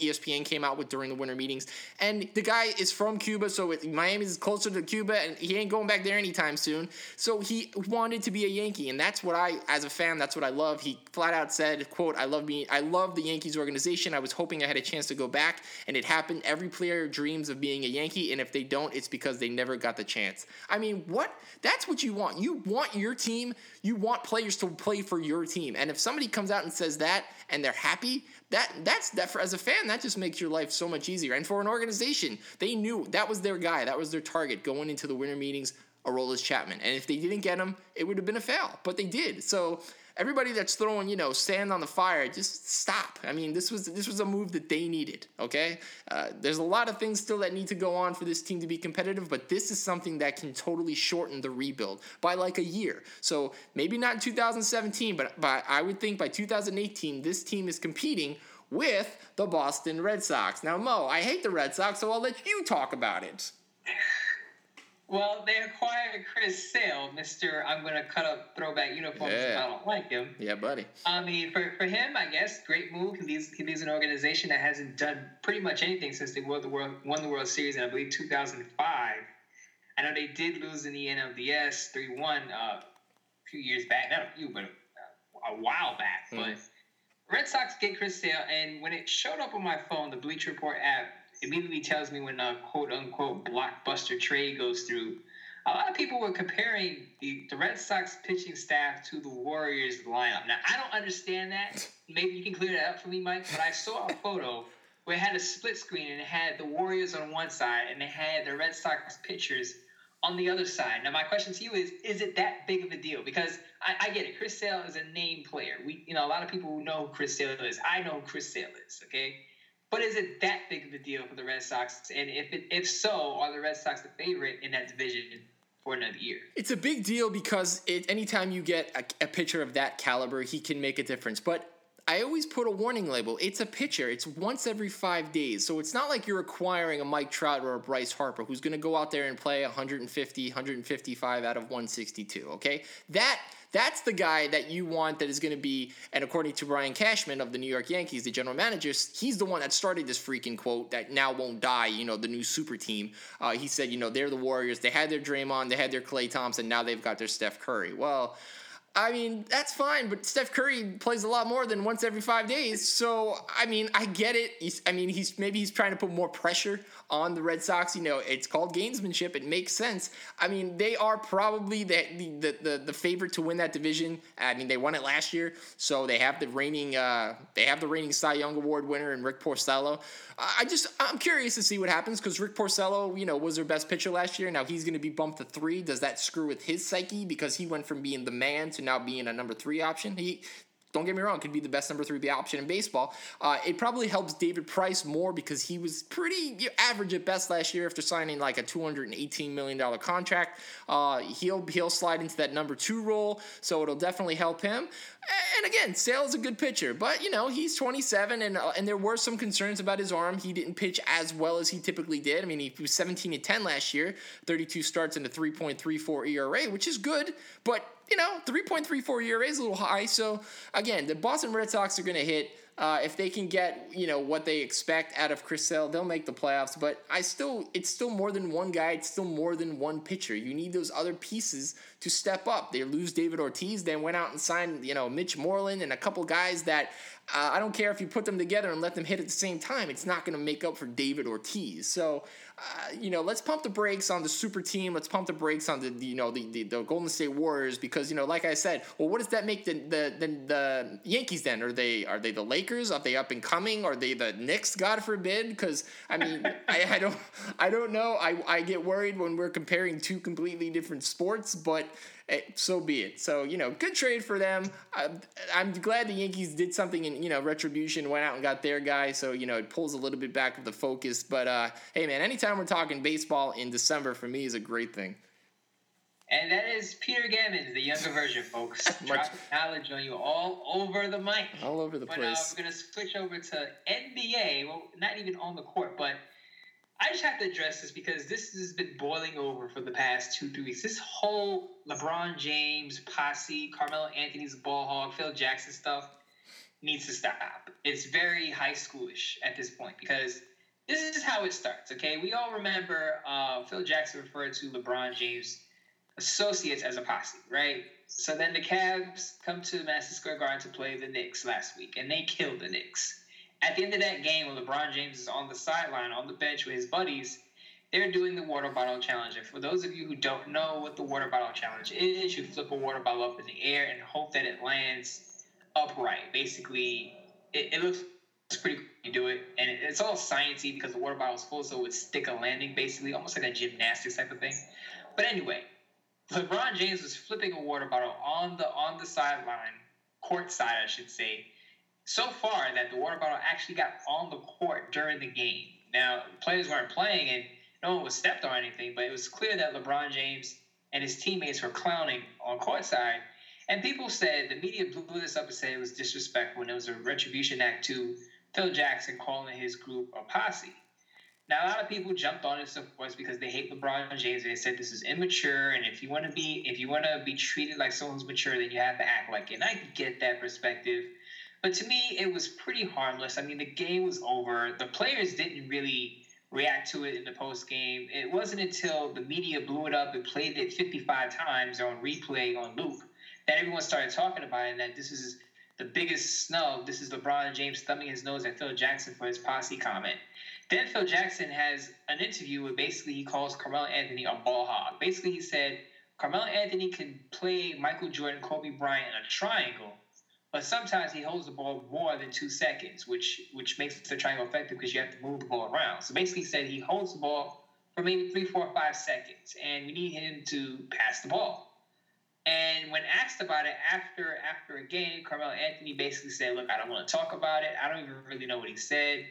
ESPN came out with during the winter meetings. And the guy is from Cuba, so it, Miami is closer to Cuba, and he ain't going back there anytime soon. So he wanted to be a Yankee, and that's what I, as a fan, that's what I love. He flat out said, "quote I love being, I love the Yankees organization. I was hoping I had a chance to go back, and it happened. Every player dreams of being a Yankee, and if they don't, it's because they never got the chance. I mean, what? That's what you want. You want your team. You want players to play for your team, and if somebody comes out and says that, and they're happy, that that's that for as a fan that just makes your life so much easier. And for an organization they knew that was their guy that was their target going into the winter meetings Aroldis Chapman. And if they didn't get him it would have been a fail but they did. So everybody that's throwing you know sand on the fire just stop I mean this was this was a move that they needed okay uh, there's a lot of things still that need to go on for this team to be competitive but this is something that can totally shorten the rebuild by like a year so maybe not in 2017 but but I would think by 2018 this team is competing with the Boston Red Sox. Now, Mo, I hate the Red Sox, so I'll let you talk about it. Well, they acquired Chris Sale, Mister. I'm going to cut up throwback uniforms if Yeah. I don't like him. Yeah, buddy. I mean, for, for him, I guess great move. He leads, he leaves an organization that hasn't done pretty much anything since they won the world won the World Series in I believe 2005. I know they did lose in the NLDS three one uh, a few years back, not a few, but a, a while back. Mhm. But Red Sox get Chris Sale, and when it showed up on my phone, the Bleacher Report app immediately tells me when a quote unquote blockbuster trade goes through. A lot of people were comparing the, the Red Sox pitching staff to the Warriors lineup. Now, I don't understand that. Maybe you can clear that up for me, Mike. But I saw a photo where it had a split screen and it had the Warriors on one side and it had the Red Sox pitchers on the other side. Now, my question to you is: Is it that big of a deal? Because I, I get it. Chris Sale is a name player. We, you know, a lot of people know who Chris Sale is. I know who Chris Sale is. Okay, but is it that big of a deal for the Red Sox? And if it, if so, are the Red Sox the favorite in that division for another year? It's a big deal because it, anytime you get a, a pitcher of that caliber, he can make a difference. But I always put a warning label. It's a pitcher. It's once every five days. So it's not like you're acquiring a Mike Trout or a Bryce Harper who's going to go out there and play 150, 155 out of 162. Okay? That that's the guy that you want that is going to be, and according to Brian Cashman of the New York Yankees, the general manager, he's the one that started this freaking quote that now won't die, you know, the new super team. Uh, he said, you know, they're the Warriors. They had their Draymond, they had their Klay Thompson, now they've got their Steph Curry. Well, I mean, that's fine, but Steph Curry plays a lot more than once every five days. So, I mean, I get it. He's, I mean, he's maybe he's trying to put more pressure on the Red Sox. You know, it's called gamesmanship. It makes sense. I mean, they are probably the the the, the favorite to win that division. I mean, they won it last year, so they have the reigning uh, they have the reigning Cy Young Award winner in Rick Porcello. I just I'm curious to see what happens because Rick Porcello, you know, was their best pitcher last year. Now he's going to be bumped to three. Does that screw with his psyche because he went from being the man to now being a number three option? He don't get me wrong, could be the best number three B option in baseball. Uh, it probably helps David Price more because he was pretty average at best last year after signing like a $218 million contract. Uh, he'll, he'll slide into that number two role, so it'll definitely help him. And again, Sale's a good pitcher, but you know he's 27, and uh, and there were some concerns about his arm. He didn't pitch as well as he typically did. I mean, he was 17 and 10 last year, 32 starts and a 3.34 ERA, which is good, but you know, 3.34 ERA is a little high. So again, the Boston Red Sox are going to hit. Uh, if they can get you know what they expect out of Chris Sale, they'll make the playoffs. But I still, it's still more than one guy. It's still more than one pitcher. You need those other pieces to step up. They lose David Ortiz. They went out and signed you know Mitch Moreland and a couple guys that uh, I don't care if you put them together and let them hit at the same time. It's not going to make up for David Ortiz. So uh, you know, let's pump the brakes on the super team. Let's pump the brakes on the, you know the, the, the, Golden State Warriors because you know, like I said, well, what does that make the, the the, the Yankees then? Are they are they the Lakers? Are they up and coming? Are they the Knicks? God forbid. Because I mean, I, I don't I don't know. I I get worried when we're comparing two completely different sports, but so be it. So you know, good trade for them. I, I'm glad the Yankees did something in you know retribution, went out and got their guy. So you know, it pulls a little bit back of the focus. But uh, hey, man, anytime we're talking baseball in December for me is a great thing. And that is Peter Gammons, the younger version, folks. Dropping knowledge on you all over the mic. All over the but, place. Uh, we're going to switch over to NBA. Well, not even on the court, but I just have to address this because this has been boiling over for the past two, three weeks. This whole LeBron James posse, Carmelo Anthony's ball hog, Phil Jackson stuff needs to stop. It's very high schoolish at this point because this is how it starts. Okay, we all remember uh, Phil Jackson referred to LeBron James associates as a posse, right? So then the Cavs come to Madison Square Garden to play the Knicks last week, and they killed the Knicks. At the end of that game, when LeBron James is on the sideline, on the bench with his buddies, they're doing the water bottle challenge. And for those of you who don't know what the water bottle challenge is, you flip a water bottle up in the air and hope that it lands upright. Basically, it, it looks pretty cool. You do it, and it, it's all sciencey because the water bottle is full, so it would stick a landing, basically, almost like a gymnastics type of thing. But anyway, LeBron James was flipping a water bottle on the on the sideline, court side, I should say, so far that the water bottle actually got on the court during the game. Now, players weren't playing and no one was stepped on anything, but it was clear that LeBron James and his teammates were clowning on courtside. And people said, the media blew this up and said it was disrespectful and it was a retribution act to Phil Jackson calling his group a posse. Now, a lot of people jumped on this, of course, because they hate LeBron James. They said this is immature, and if you want to be, if you want to be treated like someone's mature, then you have to act like it. And I get that perspective. But to me, it was pretty harmless. I mean, the game was over. The players didn't really react to it in the post game. It wasn't until the media blew it up and played it 55 times on replay on loop that everyone started talking about it and that this is the biggest snub. This is LeBron James thumbing his nose at Phil Jackson for his posse comment. Then Phil Jackson has an interview where basically he calls Carmelo Anthony a ball hog. Basically, he said Carmelo Anthony can play Michael Jordan, Kobe Bryant in a triangle but sometimes he holds the ball more than two seconds, which which makes the triangle effective because you have to move the ball around. So basically, he said he holds the ball for maybe three, four, five seconds, and we need him to pass the ball. And when asked about it after after a game, Carmelo Anthony basically said, "Look, I don't want to talk about it. I don't even really know what he said.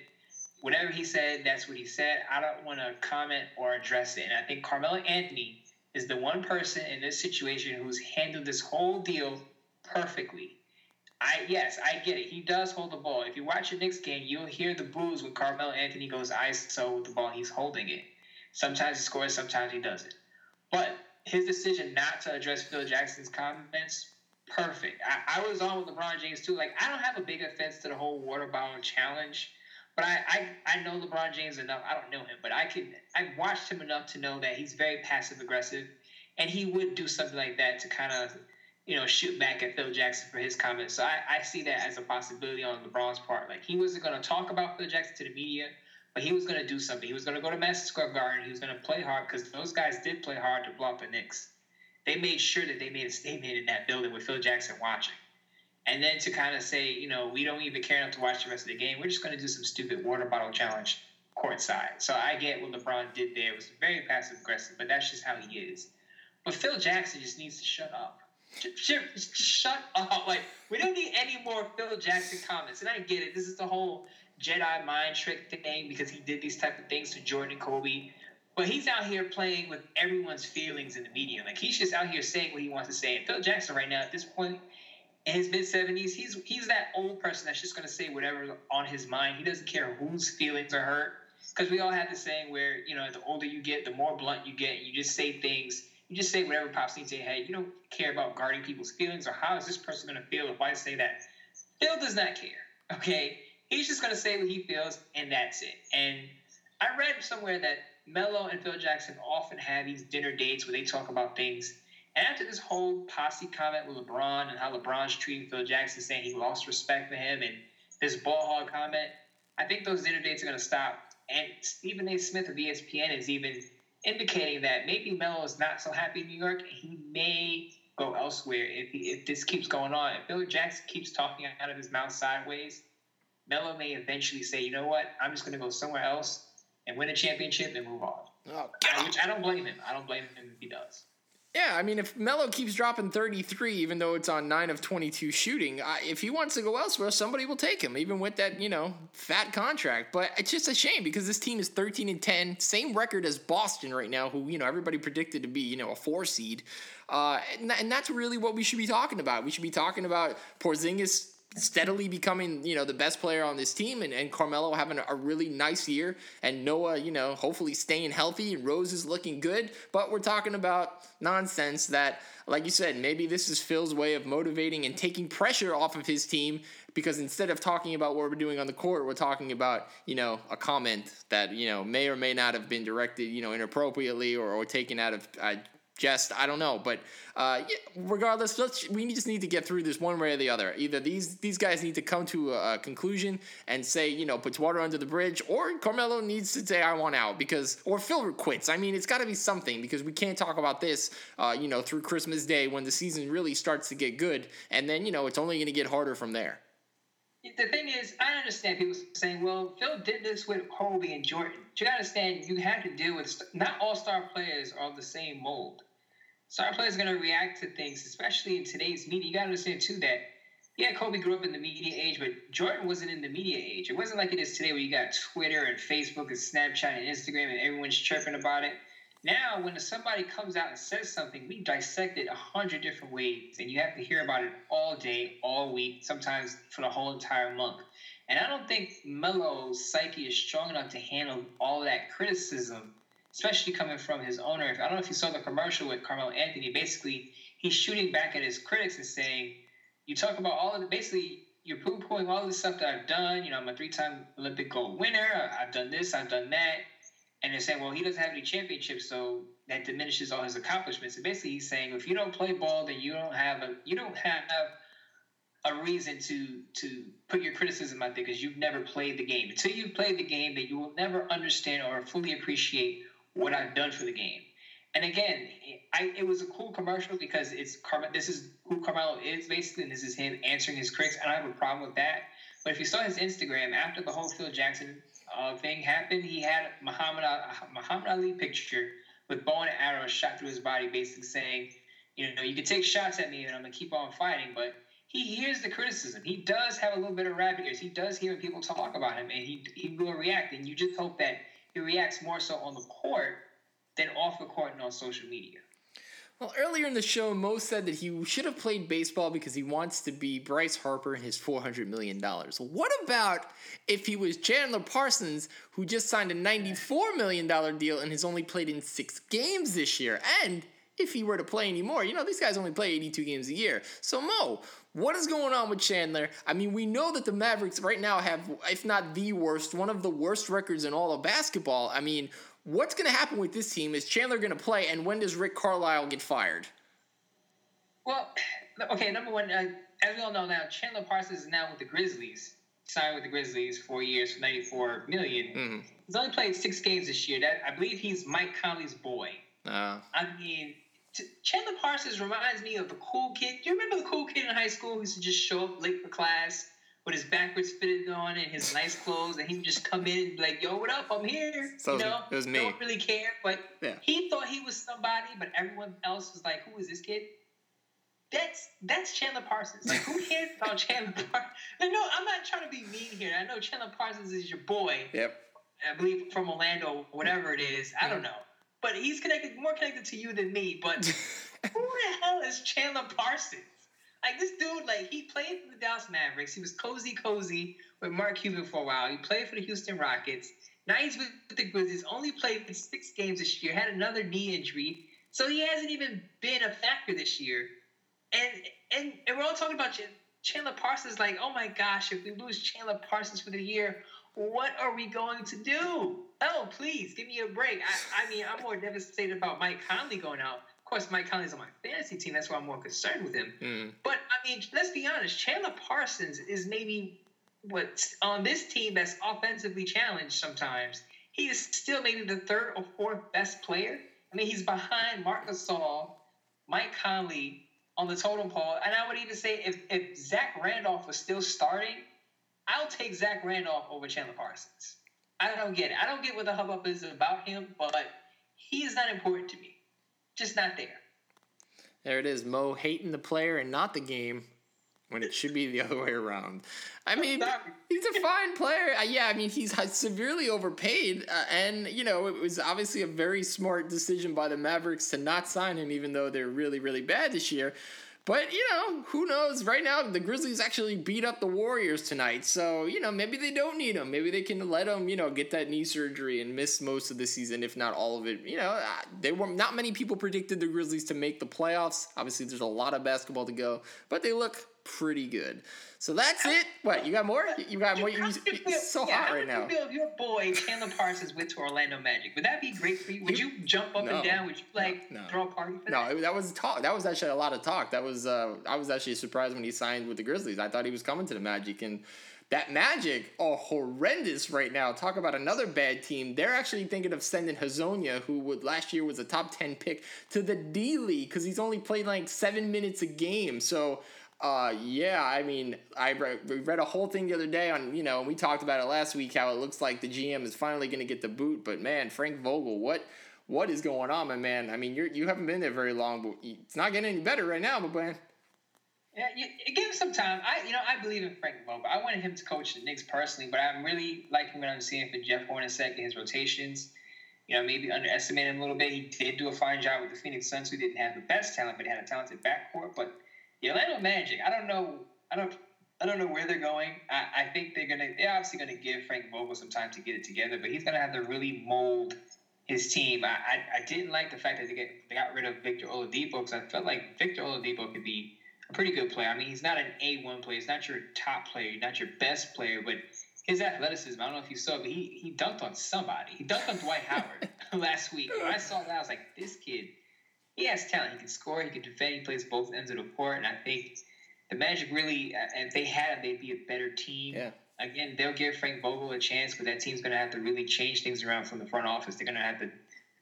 Whatever he said, that's what he said. I don't want to comment or address it." And I think Carmelo Anthony is the one person in this situation who's handled this whole deal perfectly. I yes, I get it. He does hold the ball. If you watch the Knicks game, you'll hear the boos when Carmelo Anthony goes ISO with the ball. He's holding it. Sometimes he scores, sometimes he doesn't. But his decision not to address Phil Jackson's comments, perfect. I, I was on with LeBron James too. Like I don't have a big offense to the whole water bottle challenge, but I, I I know LeBron James enough. I don't know him, but I can I've watched him enough to know that he's very passive aggressive, and he would do something like that to kind of you know shoot back at Phil Jackson for his comments. So I, I see that as a possibility on LeBron's part. Like he wasn't going to talk about Phil Jackson to the media but he was going to do something. He was going to go to Madison Square Garden. He was going to play hard because those guys did play hard to block the Knicks. They made sure that they made a statement in that building with Phil Jackson watching. And then to kind of say, you know, we don't even care enough to watch the rest of the game. We're just going to do some stupid water bottle challenge courtside. So I get what LeBron did there. It was very passive aggressive, but that's just how he is. But Phil Jackson just needs to shut up. Shut up. Like, we don't need any more Phil Jackson comments. And I get it. This is the whole Jedi mind trick thing because he did these type of things to Jordan and Kobe. But he's out here playing with everyone's feelings in the media. Like he's just out here saying what he wants to say. And Phil Jackson right now at this point in his mid seventies, he's he's that old person that's just gonna say whatever on his mind. He doesn't care whose feelings are hurt. Because we all have the saying where, you know, the older you get, the more blunt you get, you just say things, you just say whatever pops into your head. You don't care about guarding people's feelings or how is this person gonna feel if I say that. Phil does not care. Okay he's just gonna say what he feels, and that's it. And I read somewhere that Melo and Phil Jackson often have these dinner dates where they talk about things. And after this whole posse comment with LeBron and how LeBron's treating Phil Jackson, saying he lost respect for him, and this ball hog comment, I think those dinner dates are going to stop. And Stephen A. Smith of ESPN is even indicating that maybe Melo is not so happy in New York. He may go elsewhere if, he, if this keeps going on. If Phil Jackson keeps talking out of his mouth sideways, Melo may eventually say, you know what, I'm just going to go somewhere else and win a championship and move on. Oh, Which I don't blame him. I don't blame him if he does. Yeah, I mean, if Melo keeps dropping 33, even though it's on 9 of 22 shooting, I, if he wants to go elsewhere, somebody will take him, even with that, you know, fat contract. But it's just a shame because this team is 13 and 10, same record as Boston right now, who, you know, everybody predicted to be, you know, a four seed. Uh, and, and that's really what we should be talking about. We should be talking about Porzingis steadily becoming, you know, the best player on this team and, and Carmelo having a, really nice year and Noah, you know, hopefully staying healthy and Rose is looking good. But we're talking about nonsense that, like you said, maybe this is Phil's way of motivating and taking pressure off of his team because instead of talking about what we're doing on the court, we're talking about, you know, a comment that, you know, may or may not have been directed, you know, inappropriately or, or taken out of uh, just I don't know, but uh, yeah, regardless, let's, we just need to get through this one way or the other. Either these these guys need to come to a, conclusion and say, you know, puts water under the bridge, or Carmelo needs to say, I want out because, or Phil quits. I mean, it's got to be something because we can't talk about this, uh, you know, through Christmas Day when the season really starts to get good, and then you know it's only going to get harder from there. The thing is, I understand people saying, "Well, Phil did this with Kobe and Jordan." But you understand, you have to deal with not all star players are the same mold star players are going to react to things, especially in today's media. You got to understand too that yeah, Kobe grew up in the media age, but Jordan wasn't in the media age. It wasn't like it is today, where you got Twitter and Facebook and Snapchat and Instagram, and everyone's chirping about it. Now, when somebody comes out and says something, we dissect it a hundred different ways, and you have to hear about it all day, all week, sometimes for the whole entire month. And I don't think Melo's psyche is strong enough to handle all that criticism especially coming from his owner. I don't know if you saw the commercial with Carmelo Anthony. Basically, he's shooting back at his critics and saying, "You talk about all of the basically." You're poo pooing all the stuff that I've done. You know, I'm a three time Olympic gold winner. I've done this, I've done that. And they're saying, well, he doesn't have any championships, so that diminishes all his accomplishments. And basically, he's saying, if you don't play ball, then you don't have a you don't have a reason to to put your criticism out there because you've never played the game. Until you play the game, that you will never understand or fully appreciate what I've done for the game. And again, I, it was a cool commercial because it's Car- this is who Carmelo is basically, and this is him answering his critics. And I don't have a problem with that. But if you saw his Instagram after the whole Phil Jackson uh, thing happened, he had Muhammad uh, Muhammad Ali picture with bow and arrow shot through his body, basically saying, you know, you can take shots at me and I'm gonna keep on fighting, but he hears the criticism. He does have a little bit of rabbit ears. He does hear people talk about him, and he he will react. And you just hope that he reacts more so on the court than off the court and on social media. Well, earlier in the show, Mo said that he should have played baseball because he wants to be Bryce Harper and his $400 million. What about if he was Chandler Parsons, who just signed a $94 million deal and has only played in six games this year? And if he were to play anymore, you know, these guys only play 82 games a year. So, Mo, what is going on with Chandler? I mean, we know that the Mavericks right now have, if not the worst, one of the worst records in all of basketball. I mean, What's going to happen with this team? Is Chandler going to play, and when does Rick Carlisle get fired? Well, okay, number one, uh, as we all know now, Chandler Parsons is now with the Grizzlies. Signed with the Grizzlies four years for ninety four million. Mm-hmm. He's only played six games this year. That I believe he's Mike Conley's boy. Uh. I mean, Chandler Parsons reminds me of the cool kid. Do you remember the cool kid in high school who used to just show up late for class? With his backwards fitted on and his nice clothes, and he would just come in and be like, "Yo, what up? I'm here." So you know, it was me. Don't really care, but yeah. he thought he was somebody, but everyone else was like, "Who is this kid?" That's that's Chandler Parsons. Like, who cares about Chandler Parsons? Like, no, I'm not trying to be mean here. I know Chandler Parsons is your boy. Yep. I believe from Orlando, whatever it is. I don't know, but he's connected more connected to you than me. But who the hell is Chandler Parsons? Like this dude, like he played for the Dallas Mavericks. He was cozy, cozy with Mark Cuban for a while. He played for the Houston Rockets. Now he's with the Grizzlies. Only played six games this year. Had another knee injury, so he hasn't even been a factor this year. And and and we're all talking about Chandler Parsons. Like, oh my gosh, if we lose Chandler Parsons for the year, what are we going to do? Oh, please give me a break. I, I mean, I'm more devastated about Mike Conley going out. Course, Mike Conley's on my fantasy team. That's why I'm more concerned with him. Mm. But I mean, let's be honest. Chandler Parsons is maybe what on this team that's offensively challenged. Sometimes he is still maybe the third or fourth best player. I mean, he's behind Marc Gasol, Mike Conley on the totem pole, and I would even say if if Zach Randolph was still starting, I'll take Zach Randolph over Chandler Parsons. I don't get it. I don't get what the hubbub is about him, but he is not important to me just not there. There it is, Mo hating the player and not the game when it should be the other way around. I mean, he's a fine player. Uh, yeah, I mean, he's severely overpaid, uh, and you know, it was obviously a very smart decision by the Mavericks to not sign him, even though they're really, really bad this year. But, you know, who knows? Right now, the Grizzlies actually beat up the Warriors tonight. So, you know, maybe they don't need him. Maybe they can let him, you know, get that knee surgery and miss most of the season, if not all of it. You know, there were not many people predicted the Grizzlies to make the playoffs. Obviously, there's a lot of basketball to go, but they look pretty good. So that's it. What you got more? You got more? You, it's so yeah, hot right now. Feel if your boy Chandler Parsons went to Orlando Magic, would that be great for you? Would you jump up no, and down? Would you like no, no. throw a party? For no, that? that was talk. That was actually a lot of talk. That was uh, I was actually surprised when he signed with the Grizzlies. I thought he was coming to the Magic and. That Magic are horrendous right now. Talk about another bad team. They're actually thinking of sending Hezonja, who would last year was a top ten pick, to the D League because he's only played like seven minutes a game. So uh, yeah, I mean, I read, read a whole thing the other day on, you know, we talked about it last week how it looks like the GM is finally going to get the boot. But man, Frank Vogel, what what is going on, my man? I mean, you you haven't been there very long, but it's not getting any better right now, my man. Yeah, you, give him some time. I, you know, I believe in Frank Vogel. I wanted him to coach the Knicks personally, but I'm really liking what I'm seeing for Jeff Hornacek and his rotations. You know, maybe underestimate him a little bit. He did do a fine job with the Phoenix Suns, who didn't have the best talent, but had a talented backcourt. But the Orlando Magic, I don't know, I don't, I don't know where they're going. I, I think they're gonna, they're obviously gonna give Frank Vogel some time to get it together, but he's gonna have to really mold his team. I, I, I didn't like the fact that they get they got rid of Victor Oladipo because I felt like Victor Oladipo could be a pretty good player. I mean, he's not an A one player. He's not your top player. not your best player, but his athleticism. I don't know if you saw, but he he dunked on somebody. He dunked on Dwight Howard last week. When I saw that, I was like, this kid he has talent. He can score. He can defend. He plays both ends of the court, and I think the Magic really, uh, if they had him, they'd be a better team. Yeah. Again, they'll give Frank Vogel a chance, but that team's going to have to really change things around from the front office. They're going to have to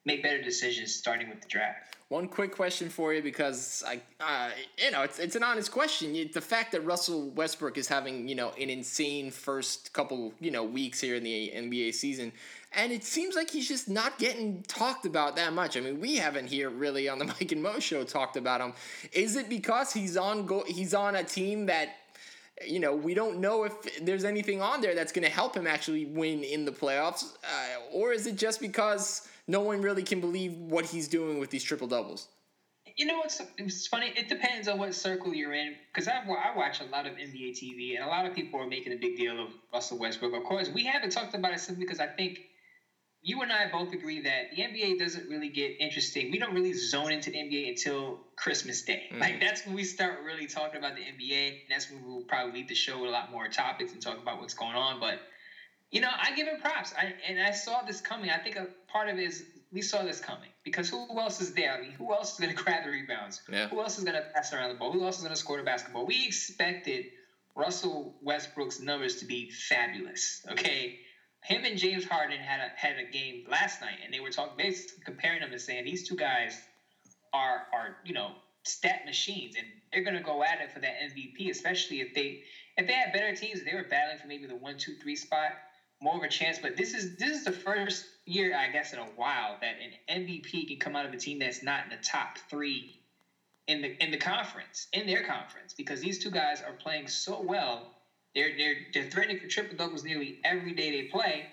make better decisions starting with the draft. One quick question for you because I, uh, you know, it's it's an honest question. the fact that Russell Westbrook is having you know an insane first couple you know weeks here in the NBA season, and it seems like he's just not getting talked about that much. I mean, we haven't here really on the Mike and Mo show talked about him. Is it because he's on go he's on a team that you know, we don't know if there's anything on there that's going to help him actually win in the playoffs, uh, or is it just because no one really can believe what he's doing with these triple doubles? You know what's it's funny? It depends on what circle you're in. Because I, I watch a lot of NBA TV, and a lot of people are making a big deal of Russell Westbrook. Of course, we haven't talked about it simply because I think you and I both agree that the NBA doesn't really get interesting. We don't really zone into the NBA until Christmas Day. Mm-hmm. Like that's when we start really talking about the NBA. And that's when we'll probably lead the show with a lot more topics and talk about what's going on. But you know, I give him props. I, and I saw this coming. I think a part of it is we saw this coming because who else is there? I mean, who else is going to grab the rebounds? Yeah. Who else is going to pass around the ball? Who else is going to score the basketball? We expected Russell Westbrook's numbers to be fabulous. Okay, him and James Harden had a had a game last night, and they were talking basically comparing them and saying these two guys are are you know stat machines, and they're gonna go at it for that MVP, especially if they if they had better teams, they were battling for maybe the one, two, three spot, more of a chance. But this is this is the first year, I guess, in a while that an MVP can come out of a team that's not in the top three in the in the conference, in their conference, because these two guys are playing so well they're they're they're threatening for triple doubles nearly every day they play,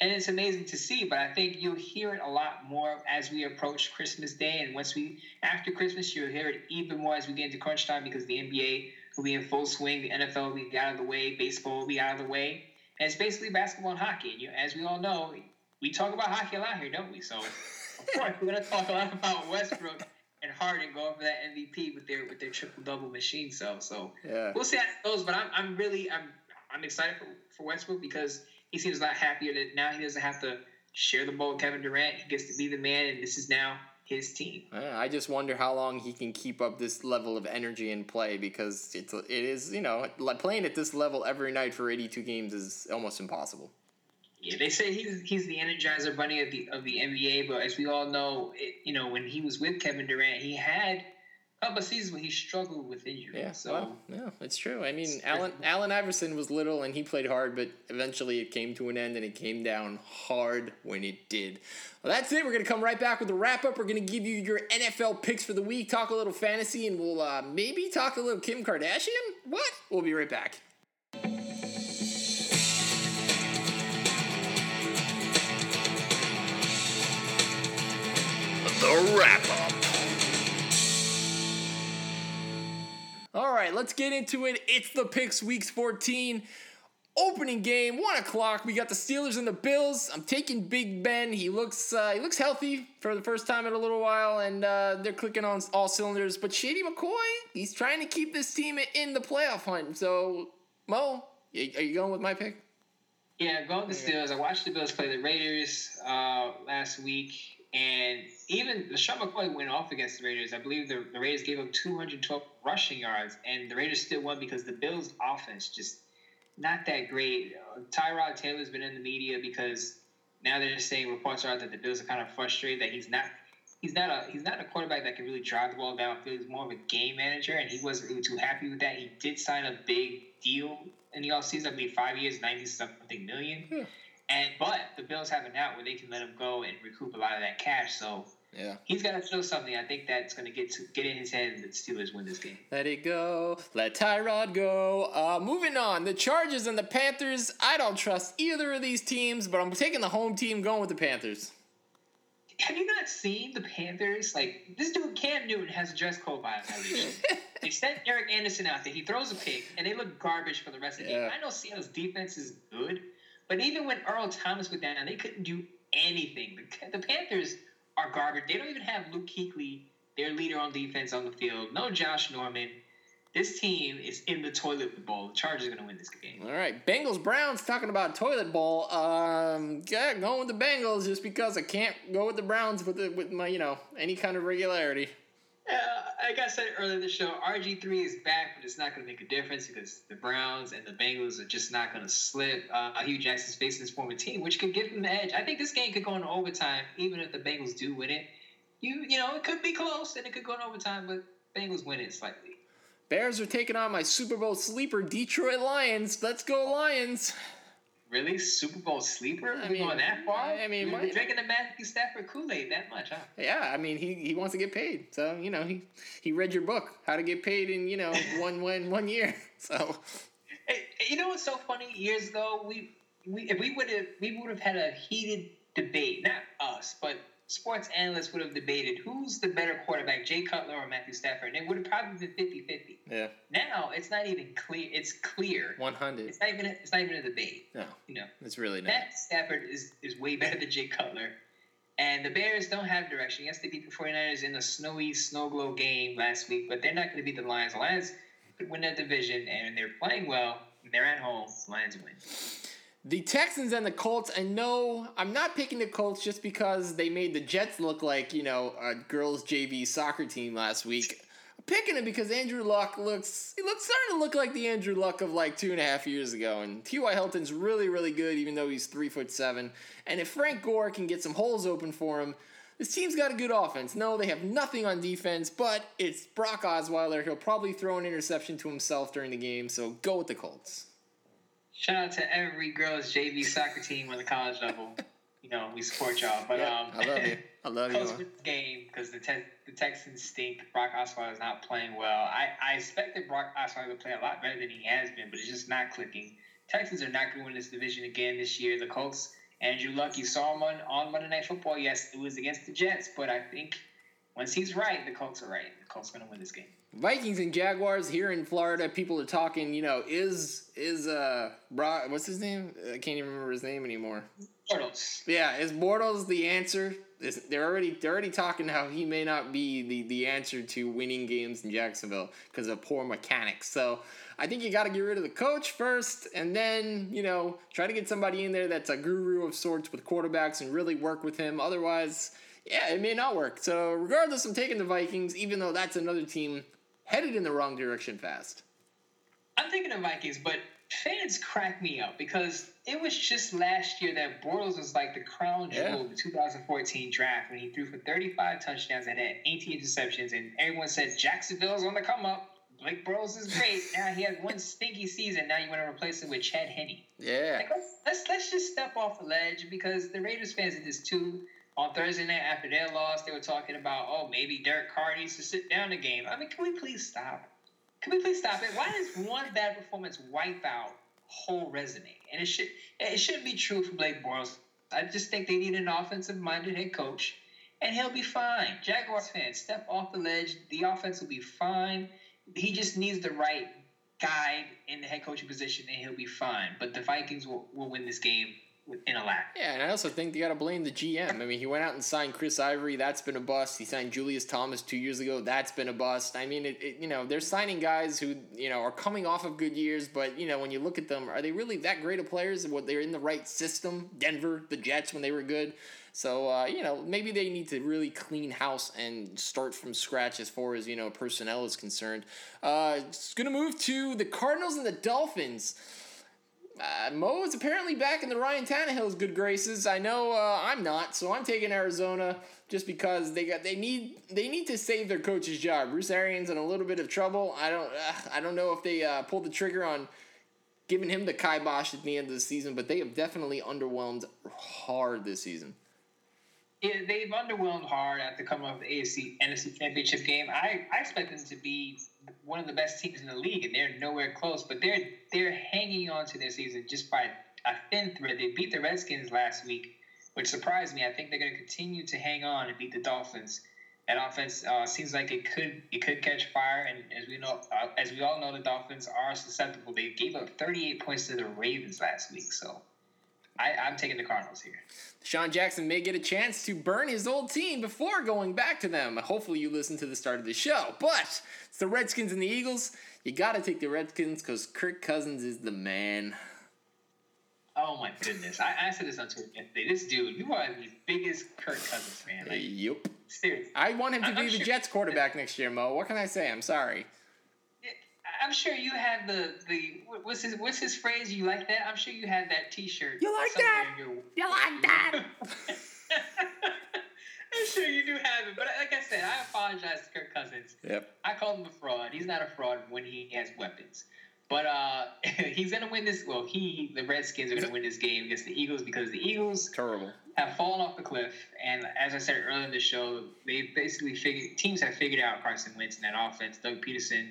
and it's amazing to see. But I think you'll hear it a lot more as we approach Christmas Day, and once we after Christmas, you'll hear it even more as we get into crunch time because the NBA will be in full swing, the NFL will be out of the way, baseball will be out of the way, and it's basically basketball and hockey. And you, as we all know, we talk about hockey a lot here, don't we? So of course we're going to talk a lot about Westbrook and Harden going for that MVP with their with their triple double machine self. So yeah. we'll see how it goes. But I'm I'm really I'm I'm excited for, for Westbrook because he seems a lot happier that now he doesn't have to share the ball with Kevin Durant. He gets to be the man, and this is now his team. I just wonder how long he can keep up this level of energy and play because it's it is you know playing at this level every night for 82 games is almost impossible. Yeah, they say he's he's the energizer bunny of the of the NBA, but as we all know, it, you know when he was with Kevin Durant, he had a couple of seasons when he struggled with injury. Yeah, so well, yeah, it's true. I mean, Allen Allen Iverson was little and he played hard, but eventually it came to an end and it came down hard when it did. Well, that's it. We're gonna come right back with a wrap up. We're gonna give you your NFL picks for the week, talk a little fantasy, and we'll uh, maybe talk a little Kim Kardashian. What? We'll be right back. The wrap up. All right, let's get into it. It's the picks week 14. Opening game, one o'clock. We got the Steelers and the Bills. I'm taking Big Ben. He looks uh, he looks healthy for the first time in a little while, and uh, they're clicking on all cylinders. But Shady McCoy, he's trying to keep this team in the playoff hunt. So, Mo, are you going with my pick? Yeah, going with the Steelers. I watched the Bills play the Raiders uh, last week. And even LeSean McCoy went off against the Raiders. I believe the, the Raiders gave up 212 rushing yards, and the Raiders still won because the Bills' offense just not that great. Tyrod Taylor's been in the media because now they're just saying reports are out that the Bills are kind of frustrated that he's not he's not a he's not a quarterback that can really drive the ball downfield. He's more of a game manager, and he wasn't really too happy with that. He did sign a big deal in the offseason, I believe five years, ninety something million. Hmm. And but the Bills have an out where they can let him go and recoup a lot of that cash. So yeah, he's got to show something. I think that's going to get to get in his head, that the Steelers win this game. Let it go. Let Tyrod go. Uh, moving on, the Chargers and the Panthers. I don't trust either of these teams, but I'm taking the home team, going with the Panthers. Have you not seen the Panthers? Like this dude Cam Newton has a dress code violation. they sent Derek Anderson out there. He throws a pick, and they look garbage for the rest of the yeah. game. I know Seattle's defense is good, but even when Earl Thomas went down, they couldn't do anything. The, the Panthers are garbage. They don't even have Luke Kuechly, their leader on defense, on the field. No Josh Norman. This team is in the toilet bowl. The Chargers are going to win this game. All right, Bengals Browns talking about toilet bowl. Um, yeah, going with the Bengals just because I can't go with the Browns with the, with my you know any kind of regularity. Yeah, like I said earlier in the show, RG3 is back, but it's not going to make a difference because the Browns and the Bengals are just not going to slip. Uh, Hue Jackson's facing his former team, which could give him the edge. I think this game could go into overtime, even if the Bengals do win it. You you know, it could be close and it could go in overtime, but Bengals win it slightly. Bears are taking on my Super Bowl sleeper, Detroit Lions. Let's go, Lions. Really, Super Bowl sleeper? I we mean, going that far? I mean, You're my- drinking the Matthew Stafford Kool Aid that much, huh? Yeah, I mean, he, he wants to get paid. So, you know, he, he read your book, How to Get Paid in, you know, one, one, one year. So, Hey, you know what's so funny? Years ago, we, we if we would have we would have had a heated debate, not us, but sports analysts would have debated who's the better quarterback, Jay Cutler or Matthew Stafford, and it would have probably been 50-50. yeah, Now it's not even clear. It's clear. 100. It's not even. A, it's not even a debate. No, You know, it's really not. Matt Stafford is is way better than Jay Cutler. And the Bears don't have direction. Yes, they beat the 49ers in a snowy, snow glow game last week, but they're not going to beat the Lions. The Lions could win that division, and they're playing well. and They're at home. Lions win. The Texans and the Colts, and no, I'm not picking the Colts just because they made the Jets look like, you know, a girls' JV soccer team last week. I'm picking it because Andrew Luck looks, he looks starting to look like the Andrew Luck of like two and a half years ago. And T.Y. Hilton's really, really good, even though he's three foot seven. And if Frank Gore can get some holes open for him, this team's got a good offense. No, they have nothing on defense, but it's Brock Osweiler. He'll probably throw an interception to himself during the game, so go with the Colts. Shout out to every girls' JV soccer team on the college level. You know, we support y'all. But Yeah, um, I love you. I love you. Win the game because the, te- the Texans stink. Brock Osweiler is not playing well. I, I expected Brock Osweiler to play a lot better than he has been, but it's just not clicking. Texans are not going to win this division again this year. The Colts, Andrew Luck, you saw him on, on Monday Night Football. Yes, it was against the Jets, but I think once he's right, the Colts are right. The Colts are going to win this game. Vikings and Jaguars here in Florida. People are talking. You know, is is uh, Bro- what's his name? I can't even remember his name anymore. Bortles. Yeah, is Bortles the answer? Is, they're already they're already talking how he may not be the, the answer to winning games in Jacksonville because of poor mechanics. So I think you got to get rid of the coach first, and then you know try to get somebody in there that's a guru of sorts with quarterbacks and really work with him. Otherwise, yeah, it may not work. So regardless, I'm taking the Vikings, even though that's another team headed in the wrong direction fast. I'm thinking of Vikings, but fans crack me up because it was just last year that Bortles was like the crown jewel Yeah. of the 2014 draft when he threw for 35 touchdowns and had 18 interceptions, and everyone said Jacksonville's on the come up. Blake Bortles is great. Now he had one stinky season. Now you want to replace him with Chad Henne. Yeah. Like, let's, let's let's just step off the ledge because the Raiders fans did this too. On Thursday night after their loss, they were talking about, oh, maybe Derek Carr needs to sit down the game. I mean, can we please stop? Can we please stop it? Why does one bad performance wipe out whole resume? And it should it shouldn't be true for Blake Bortles. I just think they need an offensive-minded head coach, and he'll be fine. Jaguars fans, step off the ledge. The offense will be fine. He just needs the right guy in the head coaching position, and he'll be fine. But the Vikings will, will win this game in a lap. Yeah, and I also think you got to blame the GM. I mean, he went out and signed Chris Ivory. That's been a bust. He signed Julius Thomas two years ago. That's been a bust. I mean, it, it, you know, they're signing guys who you know are coming off of good years, but you know, when you look at them, are they really that great of players? What they're in the right system? Denver, the Jets, when they were good. So uh, you know, maybe they need to really clean house and start from scratch as far as you know personnel is concerned. Uh, it's gonna move to the Cardinals and the Dolphins. Uh, Mo is apparently back in the Ryan Tannehill's good graces. I know uh, I'm not, so I'm taking Arizona just because they got they need they need to save their coach's job. Bruce Arians in a little bit of trouble. I don't uh, I don't know if they uh, pulled the trigger on giving him the kibosh at the end of the season, but they have definitely underwhelmed hard this season. Yeah, they've underwhelmed hard after coming off the AFC NFC Championship game. I, I expect them to be one of the best teams in the league, and they're nowhere close. But they're they're hanging on to their season just by a thin thread. They beat the Redskins last week, which surprised me. I think they're going to continue to hang on and beat the Dolphins. That offense uh, seems like it could it could catch fire, and as we know, uh, as we all know, the Dolphins are susceptible. They gave up 38 points to the Ravens last week, so I, I'm taking the Cardinals here. DeSean Jackson may get a chance to burn his old team before going back to them. Hopefully, you listen to the start of the show. But it's the Redskins and the Eagles. You got to take the Redskins because Kirk Cousins is the man. Oh my goodness! I, I said this on Twitter yesterday. This dude, you are the biggest Kirk Cousins fan. Like, Yup. Seriously. I want him to I'm be the Jets quarterback next year, Mo. What can I say? I'm sorry. I'm sure you have the the what's his what's his phrase? You like that? I'm sure you have that T-shirt. You like that? your- You like that? I'm sure you do have it, but like I said, I apologize to Kirk Cousins. Yep. I call him a fraud. He's not a fraud when he has weapons. But uh, he's gonna win this. Well, he, the Redskins, are gonna win this game against the Eagles because the Eagles Terrible. have fallen off the cliff. And as I said earlier in the show, they basically figured teams have figured out Carson Wentz in that offense. Doug Pederson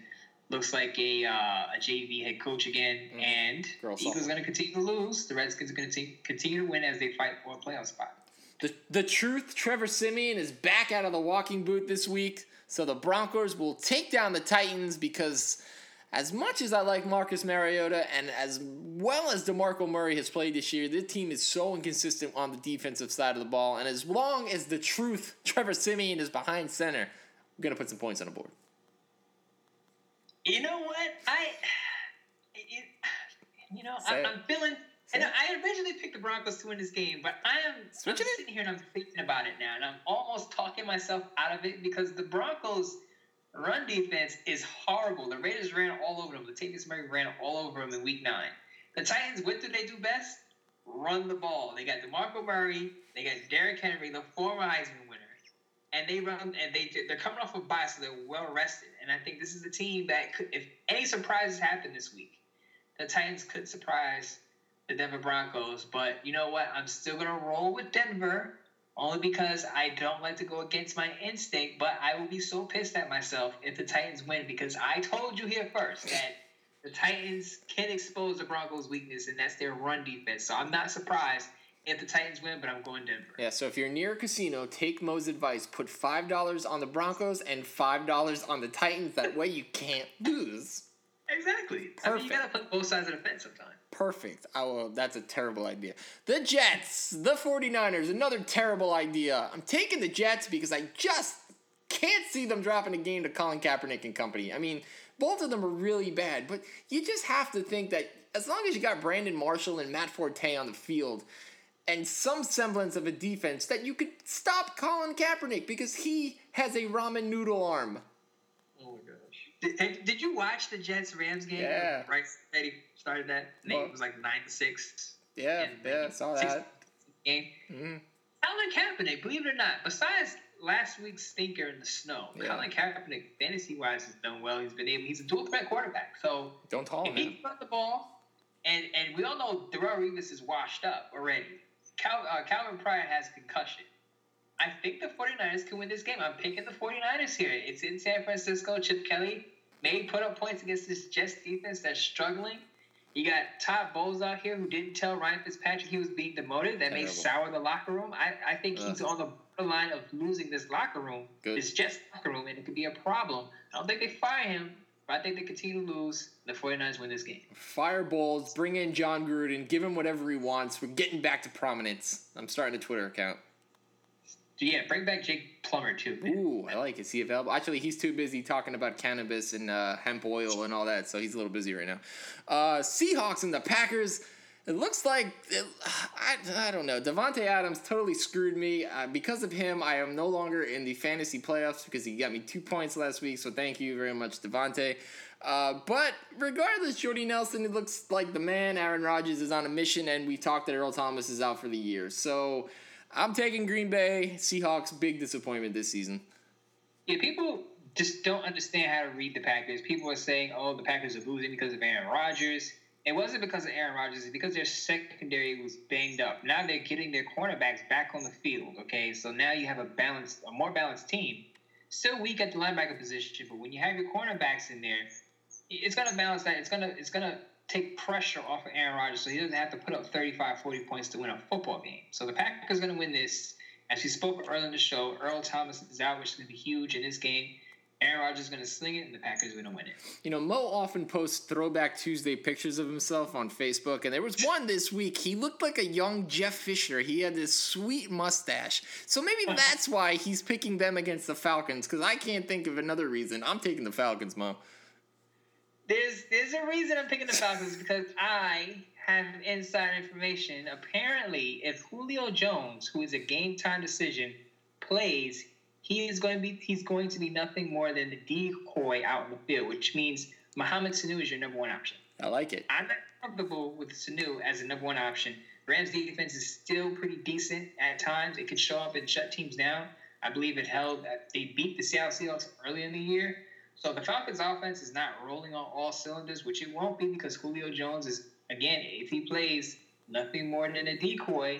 looks like a uh, a JV head coach again, Mhm. and Girl the Eagles are going to continue to lose. The Redskins are going to continue to win as they fight for a playoff spot. The, the truth, Trevor Siemian is back out of the walking boot this week. So the Broncos will take down the Titans because, as much as I like Marcus Mariota and as well as DeMarco Murray has played this year, this team is so inconsistent on the defensive side of the ball. And as long as the truth, Trevor Siemian is behind center, we're going to put some points on the board. You know what? I, it, you know, I, I'm feeling. Say And it. I originally picked the Broncos to win this game, but I am I'm sitting here and I'm thinking about it now, and I'm almost talking myself out of it because the Broncos' run defense is horrible. The Raiders ran all over them. Latavius Murray ran all over them in Week Nine. The Titans, what do they do best? Run the ball. They got DeMarco Murray. They got Derrick Henry, the former Heisman and they run and they they're coming off a bye, so they're well rested. And I think this is a team that could, if any surprises happen this week, the Titans could surprise the Denver Broncos. But you know what? I'm still gonna roll with Denver only because I don't like to go against my instinct. But I will be so pissed at myself if the Titans win because I told you here first that. The Titans can expose the Broncos' weakness, and that's their run defense. So I'm not surprised if the Titans win, but I'm going Denver. Yeah, so if you're near a casino, take Mo's advice. Put $5 on the Broncos and $5 on the Titans. That way you can't lose. Exactly. I mean, you gotta put both sides of the fence sometimes. Perfect. Oh, that's a terrible idea. The Jets, the 49ers, another terrible idea. I'm taking the Jets because I just can't see them dropping a game to Colin Kaepernick and company. I mean, both of them are really bad, but you just have to think that as long as you got Brandon Marshall and Matt Forte on the field and some semblance of a defense, that you could stop Colin Kaepernick because he has a ramen noodle arm. Oh my gosh. Did, did, did you watch the Jets Rams game? Yeah. Right. Eddie started that. I think Well- it was like nine to six. Yeah, And yeah, like saw that. Game. Mhm. Colin Kaepernick, believe it or not, besides last week's stinker in the snow, Yeah. Colin Kaepernick, fantasy wise, has done well. He's been able. He's a dual threat quarterback. So Don't call if him. he man. can the ball, and and we all know Darrelle Revis is washed up already. Cal, uh, Calvin Pryor has concussion. I think the 49ers can win this game. I'm picking the 49ers here. It's in San Francisco. Chip Kelly may put up points against this Jets defense that's struggling. You got Todd Bowles out here who didn't tell Ryan Fitzpatrick he was being demoted. That may sour the locker room. I, I think he's on the borderline of losing this locker room, Good. this Jets locker room, and it could be a problem. I don't think they fire him, I think they continue to lose. The 49ers win this game. Fire Bowles, bring in Jon Gruden, give him whatever he wants. We're getting back to prominence. I'm starting a Twitter account. Yeah, bring back Jake Plummer too. man. Ooh, I like it. Is he available? Actually, he's too busy talking about cannabis and uh, hemp oil and all that, so he's a little busy right now. Uh, Seahawks and the Packers. It looks like it, I, I don't know. Davante Adams totally screwed me. Uh, because of him, I am no longer in the fantasy playoffs because he got me two points last week. So thank you very much, Davante. Uh, but regardless, Jordy Nelson, it looks like the man. Aaron Rodgers is on a mission, and we talked that Earl Thomas is out for the year. So I'm taking Green Bay. Seahawks, big disappointment this season. Yeah, people just don't understand how to read the Packers. People are saying, "Oh, the Packers are losing because of Aaron Rodgers." It wasn't because of Aaron Rodgers. It's because their secondary was banged up. Now they're getting their cornerbacks back on the field. Okay, so now you have a balanced, a more balanced team. Still weak at the linebacker position, but when you have your cornerbacks in there, it's gonna balance that. It's gonna it's gonna take pressure off of Aaron Rodgers, so he doesn't have to put up 35, 40 points to win a football game. So the Packers are gonna win this. As we spoke earlier in the show, Earl Thomas is out, which is gonna be huge in this game. Aaron Rodgers is gonna sling it, and the Packers are gonna win it. You know, Mo often posts Throwback Tuesday pictures of himself on Facebook, and there was one this week. He looked like a young Jeff Fisher. He had this sweet mustache. So maybe that's why he's picking them against the Falcons, because I can't think of another reason. I'm taking the Falcons, Mo. There's there's a reason I'm picking the Falcons because I have inside information. Apparently, if Julio Jones, who is a game time decision, plays, he is going to be he's going to be nothing more than the decoy out in the field, which means Mohamed Sanu is your number one option. I like it. I'm not comfortable with Sanu as a number one option. Rams defense is still pretty decent at times. It could show up and shut teams down. I believe it held. Uh, they beat the Seattle Seahawks early in the year. So the Falcons' offense is not rolling on all cylinders, which it won't be because Julio Jones is again, if he plays nothing more than a decoy,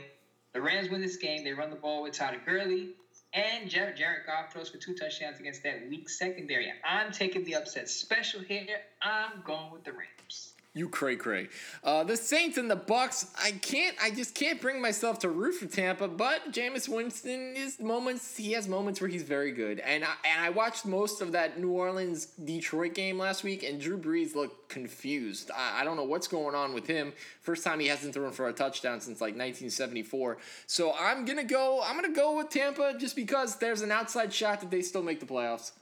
the Rams win this game. They run the ball with Todd Gurley. And Jared, Goff throws for two touchdowns against that weak secondary. I'm taking the upset special here. I'm going with the Rams. You cray cray. Uh, the Saints and the Bucks. I can't. I just can't bring myself to root for Tampa. But Jameis Winston is moments. He has moments where he's very good. And I, and I watched most of that New Orleans Detroit game last week, and Drew Brees looked confused. I, I don't know what's going on with him. First time he hasn't thrown for a touchdown since like 1974. So I'm gonna go. I'm gonna go with Tampa just because there's an outside shot that they still make the playoffs.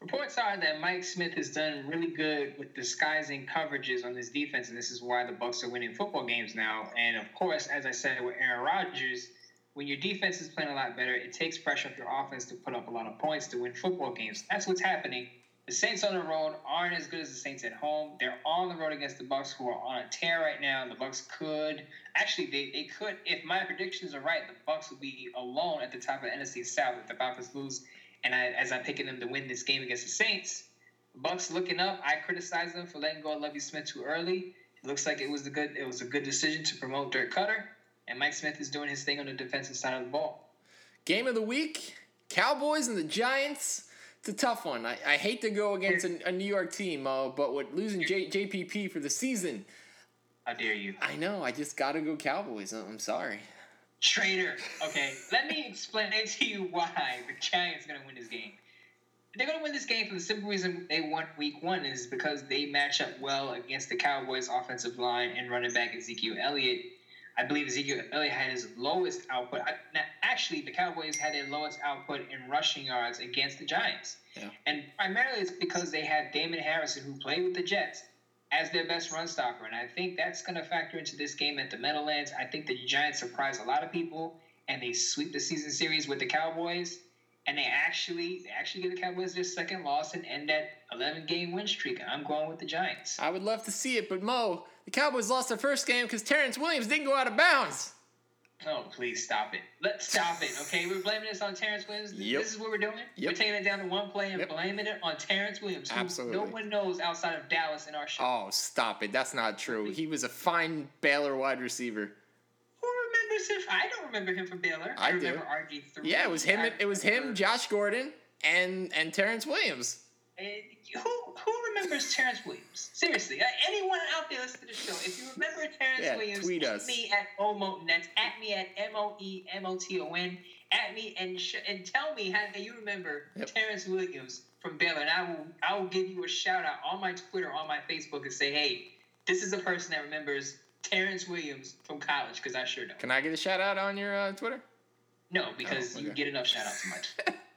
Reports are that Mike Smith has done really good with disguising coverages on his defense, and this is why the Bucks are winning football games now. And of course, as I said with Aaron Rodgers, when your defense is playing a lot better, it takes pressure off your offense to put up a lot of points to win football games. That's what's happening. The Saints on the road aren't as good as the Saints at home. They're on the road against the Bucks, who are on a tear right now. The Bucks could actually they, they could if my predictions are right, the Bucks would be alone at the top of the NFC South if the Falcons lose and I, as I'm picking them to win this game against the Saints, Bucks looking up. I criticize them for letting go of Lovie Smith too early. It looks like it was a good it was a good decision to promote Dirk Koetter, and Mike Smith is doing his thing on the defensive side of the ball. Game of the week: Cowboys and the Giants. It's a tough one. I, I hate to go against a, a New York team, uh, but with losing J, JPP for the season, how dare you? I know. I just got to go Cowboys. I'm sorry. Traitor. Okay, let me explain to you why the Giants are going to win this game. They're going to win this game for the simple reason they won week one is because they match up well against the Cowboys' offensive line and running back Ezekiel Elliott. I believe Ezekiel Elliott had his lowest output. Now, actually, the Cowboys had their lowest output in rushing yards against the Giants. Yeah. And primarily it's because they had Damon Harrison, who played with the Jets, as their best run stopper. And I think that's going to factor into this game at the Meadowlands. I think the Giants surprise a lot of people and they sweep the season series with the Cowboys. And they actually they actually give the Cowboys their second loss and end that 11 game win streak. I'm going with the Giants. I would love to see it, but Mo, the Cowboys lost their first game because Terrence Williams didn't go out of bounds. Oh, please stop it. Let's stop it, okay? We're blaming this on Terrence Williams. Yep. This is what we're doing. Yep. We're taking it down to one play and yep. blaming it on Terrence Williams. Absolutely. No one knows outside of Dallas in our show. Oh, stop it. That's not true. He was a fine Baylor wide receiver. Who remembers him? I don't remember him from Baylor. I, I remember RG three. Yeah, it was him. It was him, Josh Gordon, and and Terrence Williams. Who who remembers Terrence Williams? Seriously, uh, anyone out there listening to the show, if you remember Terrence yeah, Williams, tweet us. me at Omoton. That's at me at M O E M O T O N. At me and sh- and tell me how you remember yep. Terrence Williams from Baylor, and I will I will give you a shout out on my Twitter, on my Facebook, and say, hey, this is a person that remembers Terrence Williams from college because I sure don't. Can I get a shout out on your uh, Twitter? No, because oh, okay. you get enough shout outs on my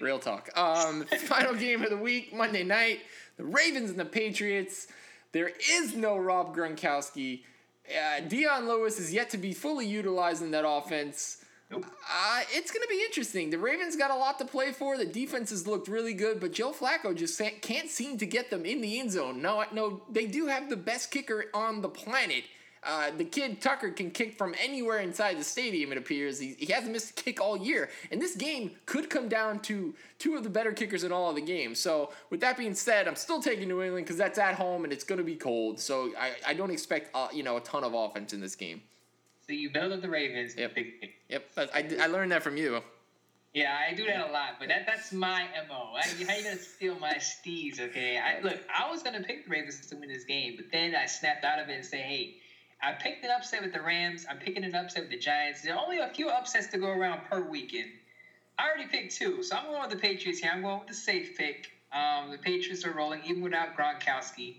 Real talk. Um, final game of the week, Monday night. The Ravens and the Patriots. There is no Rob Gronkowski. Uh, Dion Lewis is yet to be fully utilized in that offense. Nope. Uh, it's going to be interesting. The Ravens got a lot to play for. The defense has looked really good, but Joe Flacco just can't seem to get them in the end zone. No, no, they do have the best kicker on the planet uh, the kid Tucker can kick from anywhere inside the stadium, it appears. He, he hasn't missed a kick all year. And this game could come down to two of the better kickers in all of the games. So, with that being said, I'm still taking New England because that's at home and it's going to be cold. So, I, I don't expect uh, you know a ton of offense in this game. So, you build up the Ravens. Yep. Yep. I, I learned that from you. Yeah, I do that a lot, but that that's my mo. I, how you gonna steal my steeds? Okay, I, look, I was gonna pick the Ravens to win this game, but then I snapped out of it and say, hey, I picked an upset with the Rams. I'm picking an upset with the Giants. There are only a few upsets to go around per weekend. I already picked two, so I'm going with the Patriots here. I'm going with the safe pick. Um, the Patriots are rolling even without Gronkowski.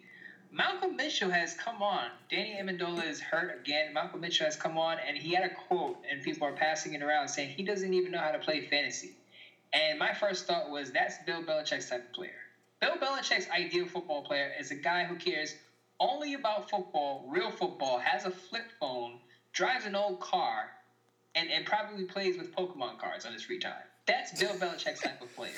Malcolm Mitchell has come on. Danny Amendola is hurt again. Malcolm Mitchell has come on, and he had a quote, and people are passing it around saying he doesn't even know how to play fantasy. And my first thought was that's Bill Belichick's type of player. Bill Belichick's ideal football player is a guy who cares only about football, real football, has a flip phone, drives an old car, and, and probably plays with Pokemon cards on his free time. That's Bill Belichick's type of player.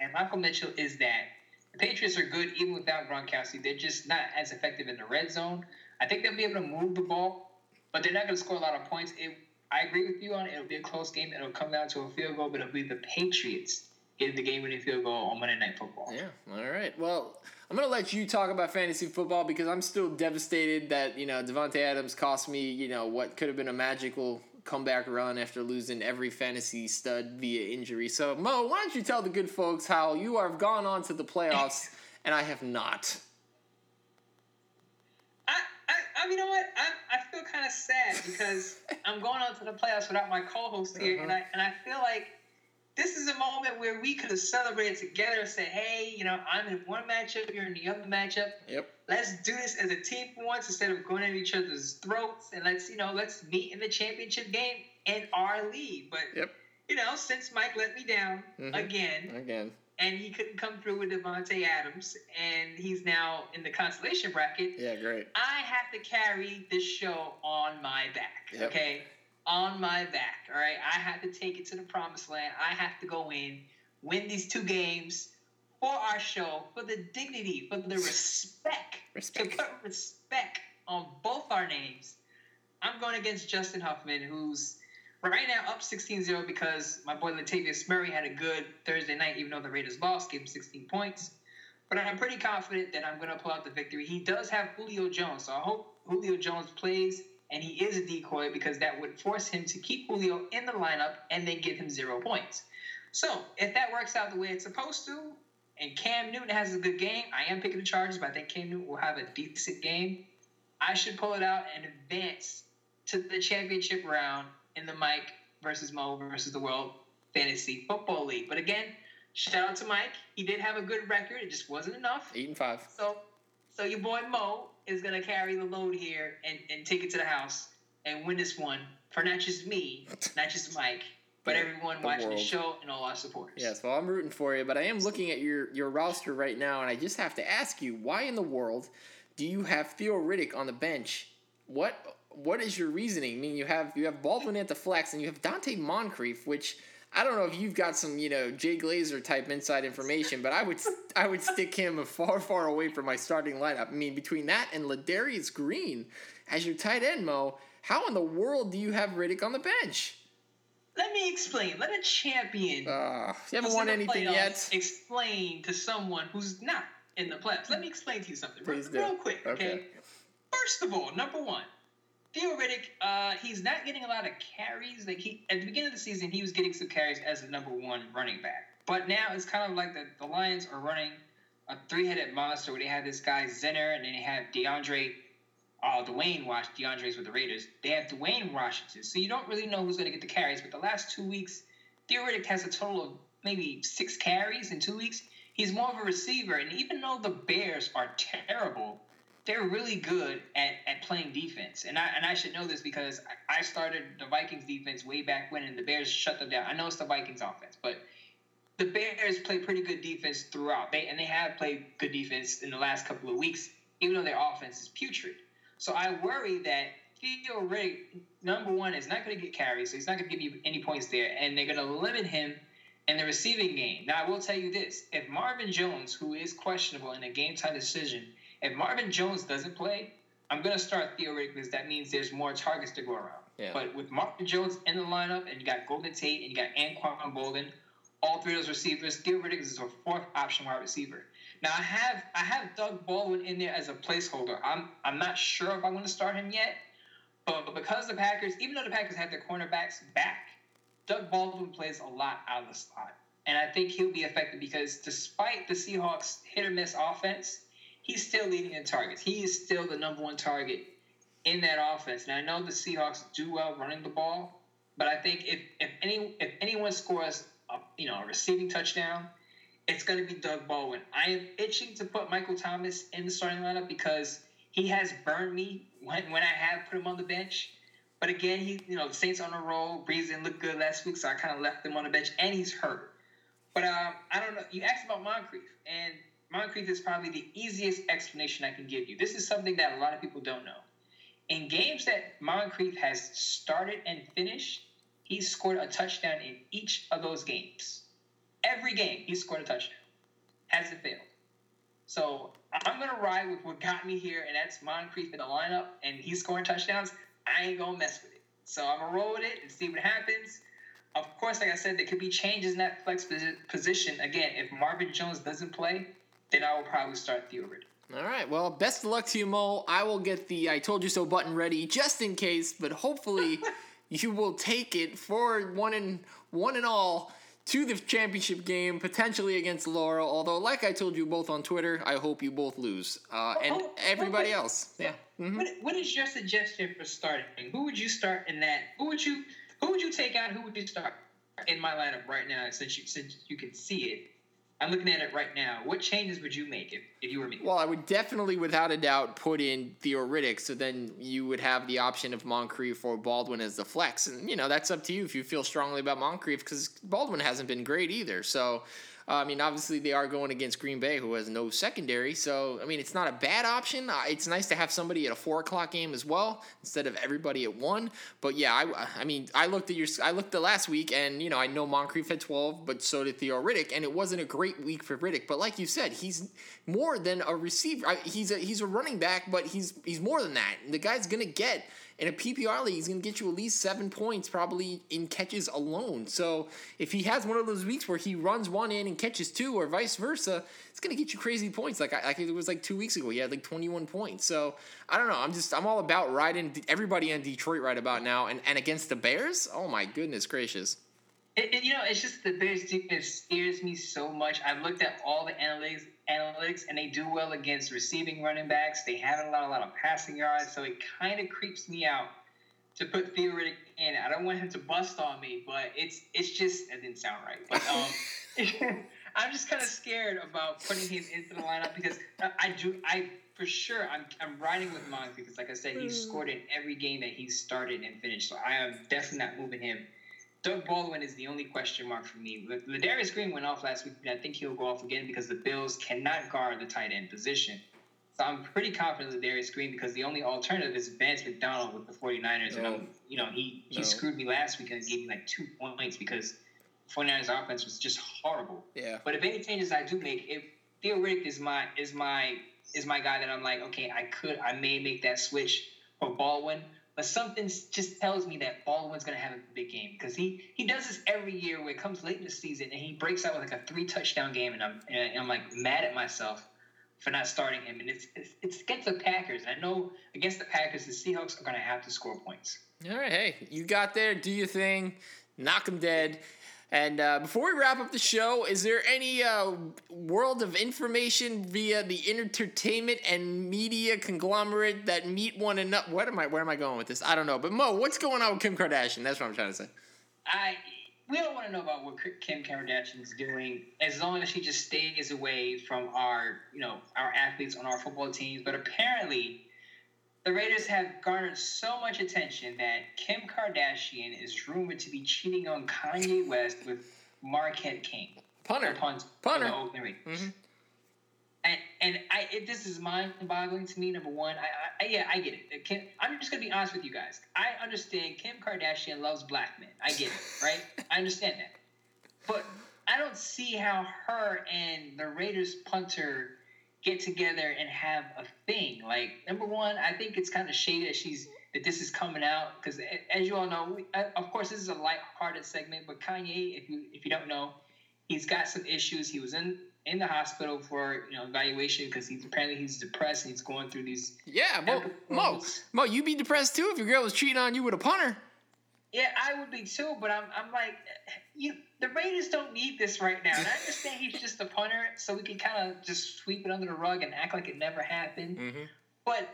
And Michael Mitchell is that. The Patriots are good even without Gronkowski. They're just not as effective in the red zone. I think they'll be able to move the ball, but they're not going to score a lot of points. It, I agree with you on it. It'll be a close game. It'll come down to a field goal, but it'll be the Patriots getting the game-winning field goal on Monday Night Football. Yeah. All right. Well, I'm gonna let you talk about fantasy football because I'm still devastated that you know Davante Adams cost me you know what could have been a magical comeback run after losing every fantasy stud via injury. So Mo, why don't you tell the good folks how you have gone on to the playoffs and I have not. I, I, I you know what? I, I feel kind of sad because I'm going on to the playoffs without my co-host here, uh-huh. and I and I feel like this is a moment where we could have celebrated together and said, hey, you know, I'm in one matchup, you're in the other matchup. Yep. Let's do this as a team for once instead of going at each other's throats and let's, you know, let's meet in the championship game in our league. But yep. you know, since Mike let me down mm-hmm. again. Again. And he couldn't come through with Davante Adams, and he's now in the consolation bracket. Yeah, great. I have to carry this show on my back. Yep. Okay on my back. All right, I have to take it to the promised land. I have to go in, win these two games for our show, for the dignity, for the respect, respect. to put respect on both our names. I'm going against Justin Huffman, who's right now up 16-0 because my boy Latavius Murray had a good Thursday night, even though the Raiders lost, gave him 16 points. But I'm pretty confident that I'm going to pull out the victory. He does have Julio Jones, so I hope Julio Jones plays and he is a decoy because that would force him to keep Julio in the lineup and then give him zero points. So if that works out the way it's supposed to, and Cam Newton has a good game, I am picking the Chargers, but I think Cam Newton will have a decent game. I should pull it out and advance to the championship round in the Mike versus Mo versus the World Fantasy Football League. But again, shout out to Mike. He did have a good record. It just wasn't enough. Eight and five. So, so your boy Mo is going to carry the load here and, and take it to the house and win this one for not just me, not just Mike, but yeah, everyone the watching world. the show and all our supporters. Yes, well, I'm rooting for you, but I am looking at your, your roster right now, and I just have to ask you, why in the world do you have Theo Riddick on the bench? What what is your reasoning? I mean, you have you have Baldwin at the flex, and you have Donte Moncrief, which – I don't know if you've got some, you know, Jay Glazer type inside information, but I would I would stick him far far away from my starting lineup. I mean, between that and Ladarius Green as your tight end, Mo, how in the world do you have Riddick on the bench? Let me explain. Let a champion. Uh, you haven't won anything yet. Explain to someone who's not in the playoffs. Let me explain to you something real, real quick. Okay? okay. First of all, number one, Theo Riddick, uh, he's not getting a lot of carries. Like he at the beginning of the season, he was getting some carries as the number one running back. But now it's kind of like the, the Lions are running a three-headed monster where they have this guy Zenner and then they have DeAndre, uh, Dwayne Wash. DeAndre's with the Raiders. They have Dwayne Washington. So you don't really know who's going to get the carries. But the last two weeks, Theo Riddick has a total of maybe six carries in two weeks. He's more of a receiver, and even though the Bears are terrible they're really good at, at playing defense. And I and I should know this because I started the Vikings defense way back when and the Bears shut them down. I know it's the Vikings offense, but the Bears play pretty good defense throughout. They and they have played good defense in the last couple of weeks, even though their offense is putrid. So I worry that Theo Riddick, number one, is not going to get carries, so he's not going to give you any points there, and they're going to limit him in the receiving game. Now I will tell you this: if Marvin Jones, who is questionable in a game time decision, if Marvin Jones doesn't play, I'm going to start Theo Riddick because that means there's more targets to go around. Yeah. But with Marvin Jones in the lineup, and you got Golden Tate, and you got Anquan Boldin, all three of those receivers, Theo Riddick is a fourth option wide receiver. Now I have I have Doug Baldwin in there as a placeholder. I'm I'm not sure if I'm going to start him yet, but because the Packers, even though the Packers have their cornerbacks back, Doug Baldwin plays a lot out of the slot, and I think he'll be effective because despite the Seahawks' hit or miss offense, he's still leading in targets. He is still the number one target in that offense. And I know the Seahawks do well running the ball, but I think if if any if anyone scores a you know a receiving touchdown, it's going to be Doug Baldwin. I am itching to put Michael Thomas in the starting lineup because he has burned me when when I have put him on the bench. But again, he you know the Saints on a roll. Brees didn't look good last week, so I kind of left him on the bench, and he's hurt. But um, I don't know. You asked about Moncrief, and Moncrief is probably the easiest explanation I can give you. This is something that a lot of people don't know. In games that Moncrief has started and finished, he's scored a touchdown in each of those games. Every game, he scored a touchdown. Hasn't failed. So I'm gonna ride with what got me here, and that's Moncrief in the lineup, and he's scoring touchdowns. I ain't gonna mess with it. So I'm gonna roll with it and see what happens. Of course, like I said, there could be changes in that flex position. Again, if Marvin Jones doesn't play, then I will probably start Theo Riddick. All right. Well, best of luck to you, Mo. I will get the I told you so button ready just in case, but hopefully you will take it for one and one and all to the championship game, potentially against Laura. Although, like I told you both on Twitter, I hope you both lose, uh, and oh, everybody what, else. Yeah. Mm-hmm. What, what is your suggestion for starting? Who would you start in that? Who would you Who would you take out? Who would you start in my lineup right now? Since you since you can see it, I'm looking at it right now. What changes would you make if, if you were me? Well, I would definitely, without a doubt, put in Theo Riddick. So then you would have the option of Moncrief or Baldwin as the flex. And, you know, that's up to you if you feel strongly about Moncrief because Baldwin hasn't been great either. So uh, I mean, obviously they are going against Green Bay, who has no secondary. So I mean, it's not a bad option. Uh, it's nice to have somebody at a four o'clock game as well instead of everybody at one. But yeah, I, I mean, I looked at your, I looked at last week, and you know, I know Moncrief had twelve, but so did Theo Riddick, and it wasn't a great week for Riddick. But like you said, he's more than a receiver. He's a he's a running back, but he's he's more than that. The guy's gonna get in a PPR league, he's going to get you at least seven points probably in catches alone. So if he has one of those weeks where he runs one in and catches two, or vice versa, it's going to get you crazy points. Like, like it was like two weeks ago, he had like 21 points. So I don't know. I'm just, I'm all about riding everybody in Detroit right about now. And, and against the Bears, oh my goodness gracious. It, it, you know, it's just the Bears defense scares me so much. I've looked at all the analytics, analytics, and they do well against receiving running backs. They haven't allowed a lot of passing yards, so it kind of creeps me out to put Theo Riddick in. I don't want him to bust on me, but it's it's just it didn't sound right. But um, I'm just kind of scared about putting him into the lineup because I do I for sure I'm I'm riding with Monk because like I said he's hmm. scored in every game that he's started and finished. So I am definitely not moving him Doug Baldwin is the only question mark for me. Ladarius Green went off last week, and I think he'll go off again because the Bills cannot guard the tight end position. So I'm pretty confident with Darius Green because the only alternative is Vance McDonald with the 49ers. No. And I'm, you know, he, he no. screwed me last week and gave me like two points because 49ers offense was just horrible. Yeah. But if any changes I do make, if Theo Riddick is my is my is my guy that I'm like, okay, I could I may make that switch for Baldwin. But something just tells me that Baldwin's going to have a big game because he he does this every year where it comes late in the season and he breaks out with like a three touchdown game and I'm and I'm like mad at myself for not starting him and it's it's, it's against the Packers. and I know against the Packers the Seahawks are going to have to score points. All right, hey, you got there. Do your thing. Knock them dead. And uh, before we wrap up the show, is there any uh, world of information via the entertainment and media conglomerate that meet one another? What am I? Where am I going with this? I don't know. But Mo, what's going on with Kim Kardashian? That's what I'm trying to say. I we don't want to know about what Kim Kardashian is doing, as long as she just stays away from our, you know, our athletes on our football teams. But apparently, the Raiders have garnered so much attention that Kim Kardashian is rumored to be cheating on Kanye West with Marquette King. Punter. Punt, Punter. Mm-hmm. And, and I, it, this is mind-boggling to me. Number one, I, I yeah, I get it. Kim, I'm just gonna be honest with you guys. I understand Kim Kardashian loves black men. I get it, right? I understand that, but I don't see how her and the Raiders punter get together and have a thing. Like number one, I think it's kind of shady that she's that this is coming out because as you all know, we, uh, of course, this is a light-hearted segment. But Kanye, if you if you don't know, he's got some issues. He was in in the hospital for you know evaluation because he's apparently he's depressed and he's going through these. Yeah, Mo, Mo, Mo, you'd be depressed too if your girl was cheating on you with a punter. Yeah, I would be too, but I'm I'm like, you the Raiders don't need this right now. And I understand he's just a punter, so we can kind of just sweep it under the rug and act like it never happened. Mm-hmm. But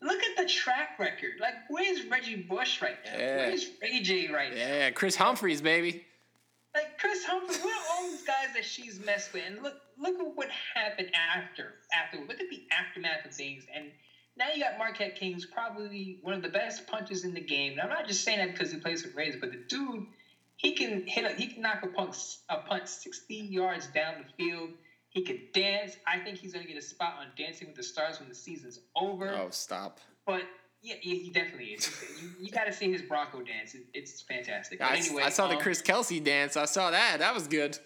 look at the track record. Like, where's Reggie Bush right now? Yeah. Where's AJ right yeah, now? Yeah, Kris Humphries, baby. Like Kris Humphries, what are all these guys that she's messed with? And look, look at what happened after. After, look at the aftermath of things. And now you got Marquette Kings, probably one of the best punches in the game. And I'm not just saying that because he plays with Raiders, but the dude, he can hit, a, he can knock a punt, a punt 60 yards down the field. He could dance. I think he's going to get a spot on Dancing with the Stars when the season's over. Oh, stop. But Yeah, yeah, he definitely is. You, you got to see his Bronco dance. It, it's fantastic. But I, anyway, I saw the um, Chris Kelce dance. I saw that. That was good.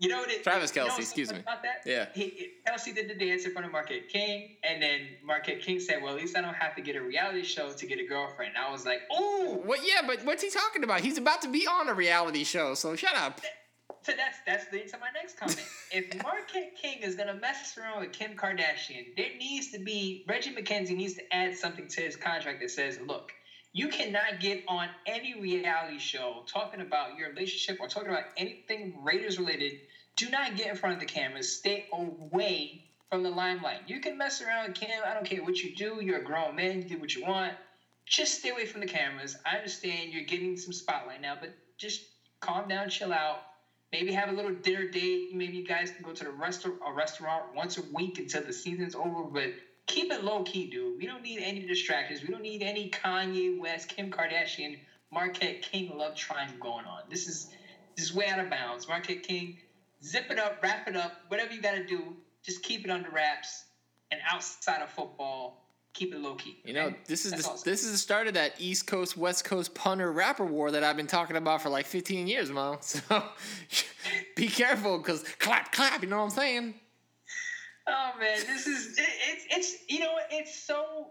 You know what? It, Travis you know excuse me. About that? Yeah. He, he- Kelce did the dance in front of Marquette King, and then Marquette King said, "Well, at least I don't have to get a reality show to get a girlfriend." And I was like, "Oh, What? Yeah, but what's he talking about? He's about to be on a reality show. So shut up. So that's that's leading to my next comment. if Marquette King is gonna mess around with Kim Kardashian, there needs to be Reggie McKenzie needs to add something to his contract that says, look, you cannot get on any reality show talking about your relationship or talking about anything Raiders related. Do not get in front of the cameras. Stay away from the limelight. You can mess around with Kim. I don't care what you do. You're a grown man. You do what you want. Just stay away from the cameras. I understand you're getting some spotlight now, but just calm down, chill out. Maybe have a little dinner date. Maybe you guys can go to the restaurant a restaurant once a week until the season's over. But keep it low key, dude. We don't need any distractions. We don't need any Kanye West, Kim Kardashian, Marquette King love triangle going on. This is this is way out of bounds. Marquette King, zip it up, wrap it up, whatever you got to do. Just keep it under wraps. And outside of football, keep it low key. You know, this is That's the, all. this is the start of that East Coast West Coast punter rapper war that I've been talking about for like 15 years, Mo. So be careful, cause clap clap. You know what I'm saying? Oh man, this is it, it's it's you know it's so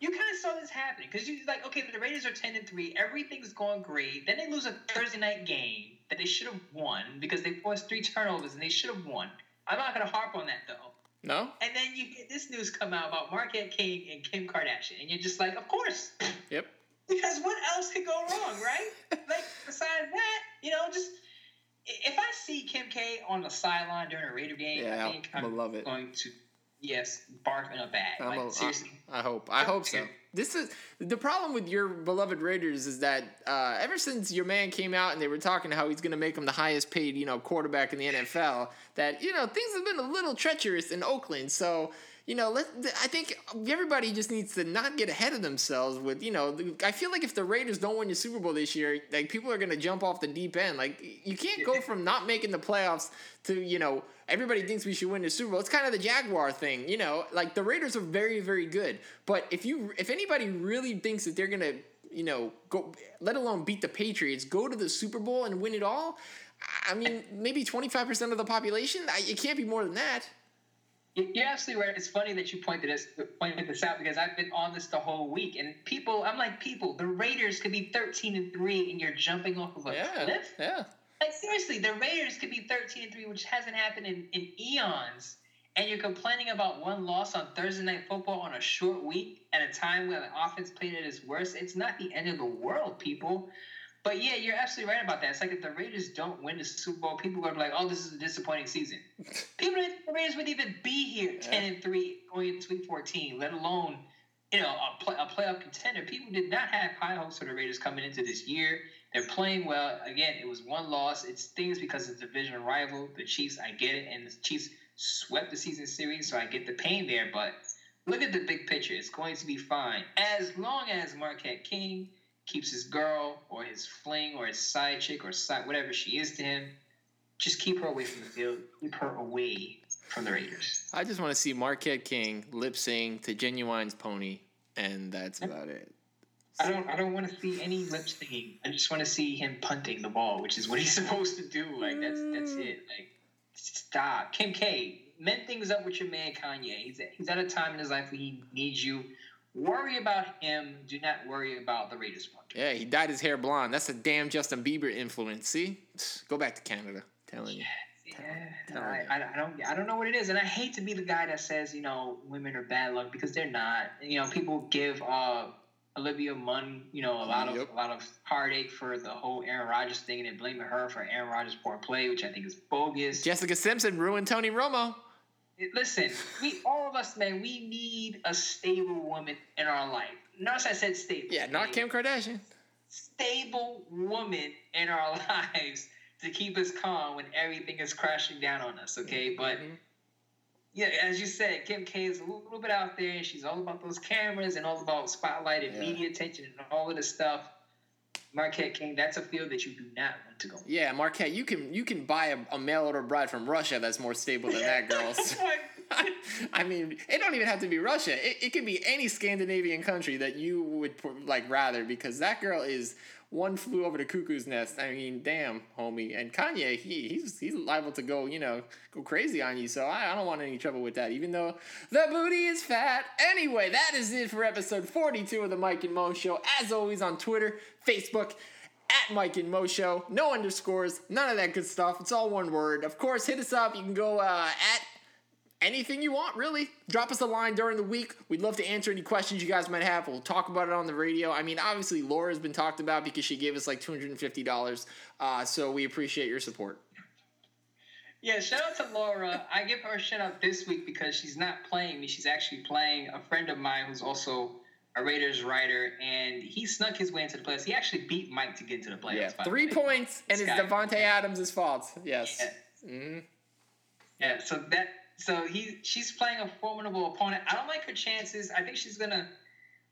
you kind of saw this happening because you like okay the Raiders are ten and three everything's going great then they lose a Thursday night game that they should have won because they forced three turnovers and they should have won. I'm not gonna harp on that though. No. And then you get this news come out about Marquette King and Kim Kardashian and you're just like of course Yep. because what else could go wrong right? like besides that you know just. I- If I see Kim K on the sideline during a Raider game, Yeah, I think I'm I'm gonna love it. going to yes barf in a bag. Like, a- I- seriously. I hope. I hope so. This is the problem with your beloved Raiders is that uh, ever since your man came out and they were talking how he's going to make him the highest paid, you know, quarterback in the NFL, that you know things have been a little treacherous in Oakland. So you know, let I think everybody just needs to not get ahead of themselves with you know. I feel like if the Raiders don't win the Super Bowl this year, like people are going to jump off the deep end. Like you can't go from not making the playoffs to you know everybody thinks we should win the Super Bowl. It's kind of the Jaguar thing, you know. Like the Raiders are very, very good, but if you if anybody really thinks that they're gonna, you know, go, let alone beat the Patriots, go to the Super Bowl and win it all. I mean, maybe twenty five percent of the population. It can't be more than that. You- You're absolutely right. It's funny that you pointed this pointed this out because I've been on this the whole week, and people, I'm like, people, the Raiders could be 13 and three, and you're jumping off of a Yeah, cliff. yeah. Like seriously, the Raiders could be 13 and three, which hasn't happened in, in eons. And you're complaining about one loss on Thursday night football on a short week at a time where the offense played at its worst. It's not the end of the world, people. But yeah, you're absolutely right about that. It's like if the Raiders don't win the Super Bowl, people are like, "Oh, this is a disappointing season." people didn't think the Raiders would even be here, ten and three, going into Week 14, let alone you know a, play, a playoff contender. People did not have high hopes for the Raiders coming into this year. They're playing well. Again, it was one loss. It's things because it's a division rival, the Chiefs. I get it, and the Chiefs swept the season series, so I get the pain there. But look at the big picture. It's going to be fine as long as Marquette King keeps his girl or his fling or his side chick or side whatever she is to him. Just keep her away from the field. Keep her away from the Raiders. I just want to see Marquette King lip sync to Ginuwine's Pony, and that's about it. I don't. I don't want to see any lip syncing. I just want to see him punting the ball, which is what he's supposed to do. Like that's that's mm. it. Like stop, Kim K. Mend things up with your man Kanye. He's at, he's at a time in his life where he needs you. Worry about him. Do not worry about the Raiders one. Yeah, he dyed his hair blonde. That's a damn Justin Bieber influence. See, go back to Canada. Telling you. Yeah, tell I. I, I don't I don't know what it is, and I hate to be the guy that says you know women are bad luck because they're not. You know, people give uh, Olivia Munn you know a lot of a lot of heartache for the whole Aaron Rodgers thing, and then blaming her for Aaron Rodgers' poor play, which I think is bogus. Jessica Simpson ruined Tony Romo. Listen, we all of us, man, we need a stable woman in our life. Notice I said stable. Yeah, not Kim Kardashian. Stable woman in our lives to keep us calm when everything is crashing down on us. Okay, but Mhm. yeah, as you said, Kim K is a little bit out there. and She's all about those cameras and all about spotlight and Yeah. media attention and all of this stuff. Marquette King, that's a field that you do not want to go. Yeah, Marquette, you can you can buy a, a mail order bride from Russia that's more stable than that girl. oh I mean, it don't even have to be Russia. It, it could be any Scandinavian country that you would like rather because that girl is one flew over the cuckoo's nest. I mean, damn, homie. And Kanye, he, he's he's liable to go, you know, go crazy on you. So I, I don't want any trouble with that, even though the booty is fat. Anyway, that is it for episode 42 of the Mike and Mo Show. As always, on Twitter, Facebook, at Mike and Mo Show. No underscores, none of that good stuff. It's all one word. Of course, hit us up. You can go uh, at anything you want, really. Drop us a line during the week. We'd love to answer any questions you guys might have. We'll talk about it on the radio. I mean, obviously, Laura's been talked about because she gave us like $250. Uh, so we appreciate your support. Yeah, shout out to Laura. I give her a shout out this week because she's not playing me. She's actually playing a friend of mine who's also a Raiders writer, and he snuck his way into the playoffs. He actually beat Mike to get to the playoffs. Yeah, three points, and it's Davante Adams' fault. Yes. Yeah. Mm-hmm. yeah, so that so he she's playing a formidable opponent. I don't like her chances. I think she's gonna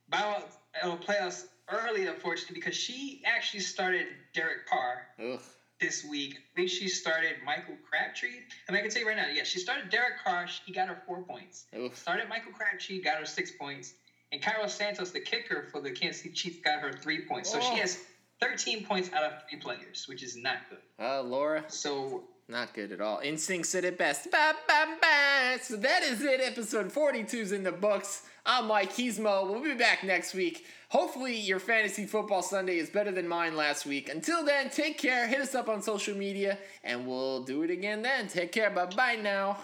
bow out uh, playoffs early, unfortunately, because she actually started Derek Carr Ugh. this week. I think she started Michael Crabtree. And I can tell you right now, yeah, she started Derek Carr. She got her four points. Ugh. Started Michael Crabtree, got her six points. And Cairo Santos, the kicker for the Kansas City Chiefs, got her three points. So oh. she has 13 points out of three players, which is not good. Uh, Laura. So not good at all. Instincts at it best. Ba, ba, ba. So that is it. Episode 42 is in the books. I'm Mike. He's Mo. We'll be back next week. Hopefully, your fantasy football Sunday is better than mine last week. Until then, take care. Hit us up on social media, and we'll do it again then. Take care. Bye bye now.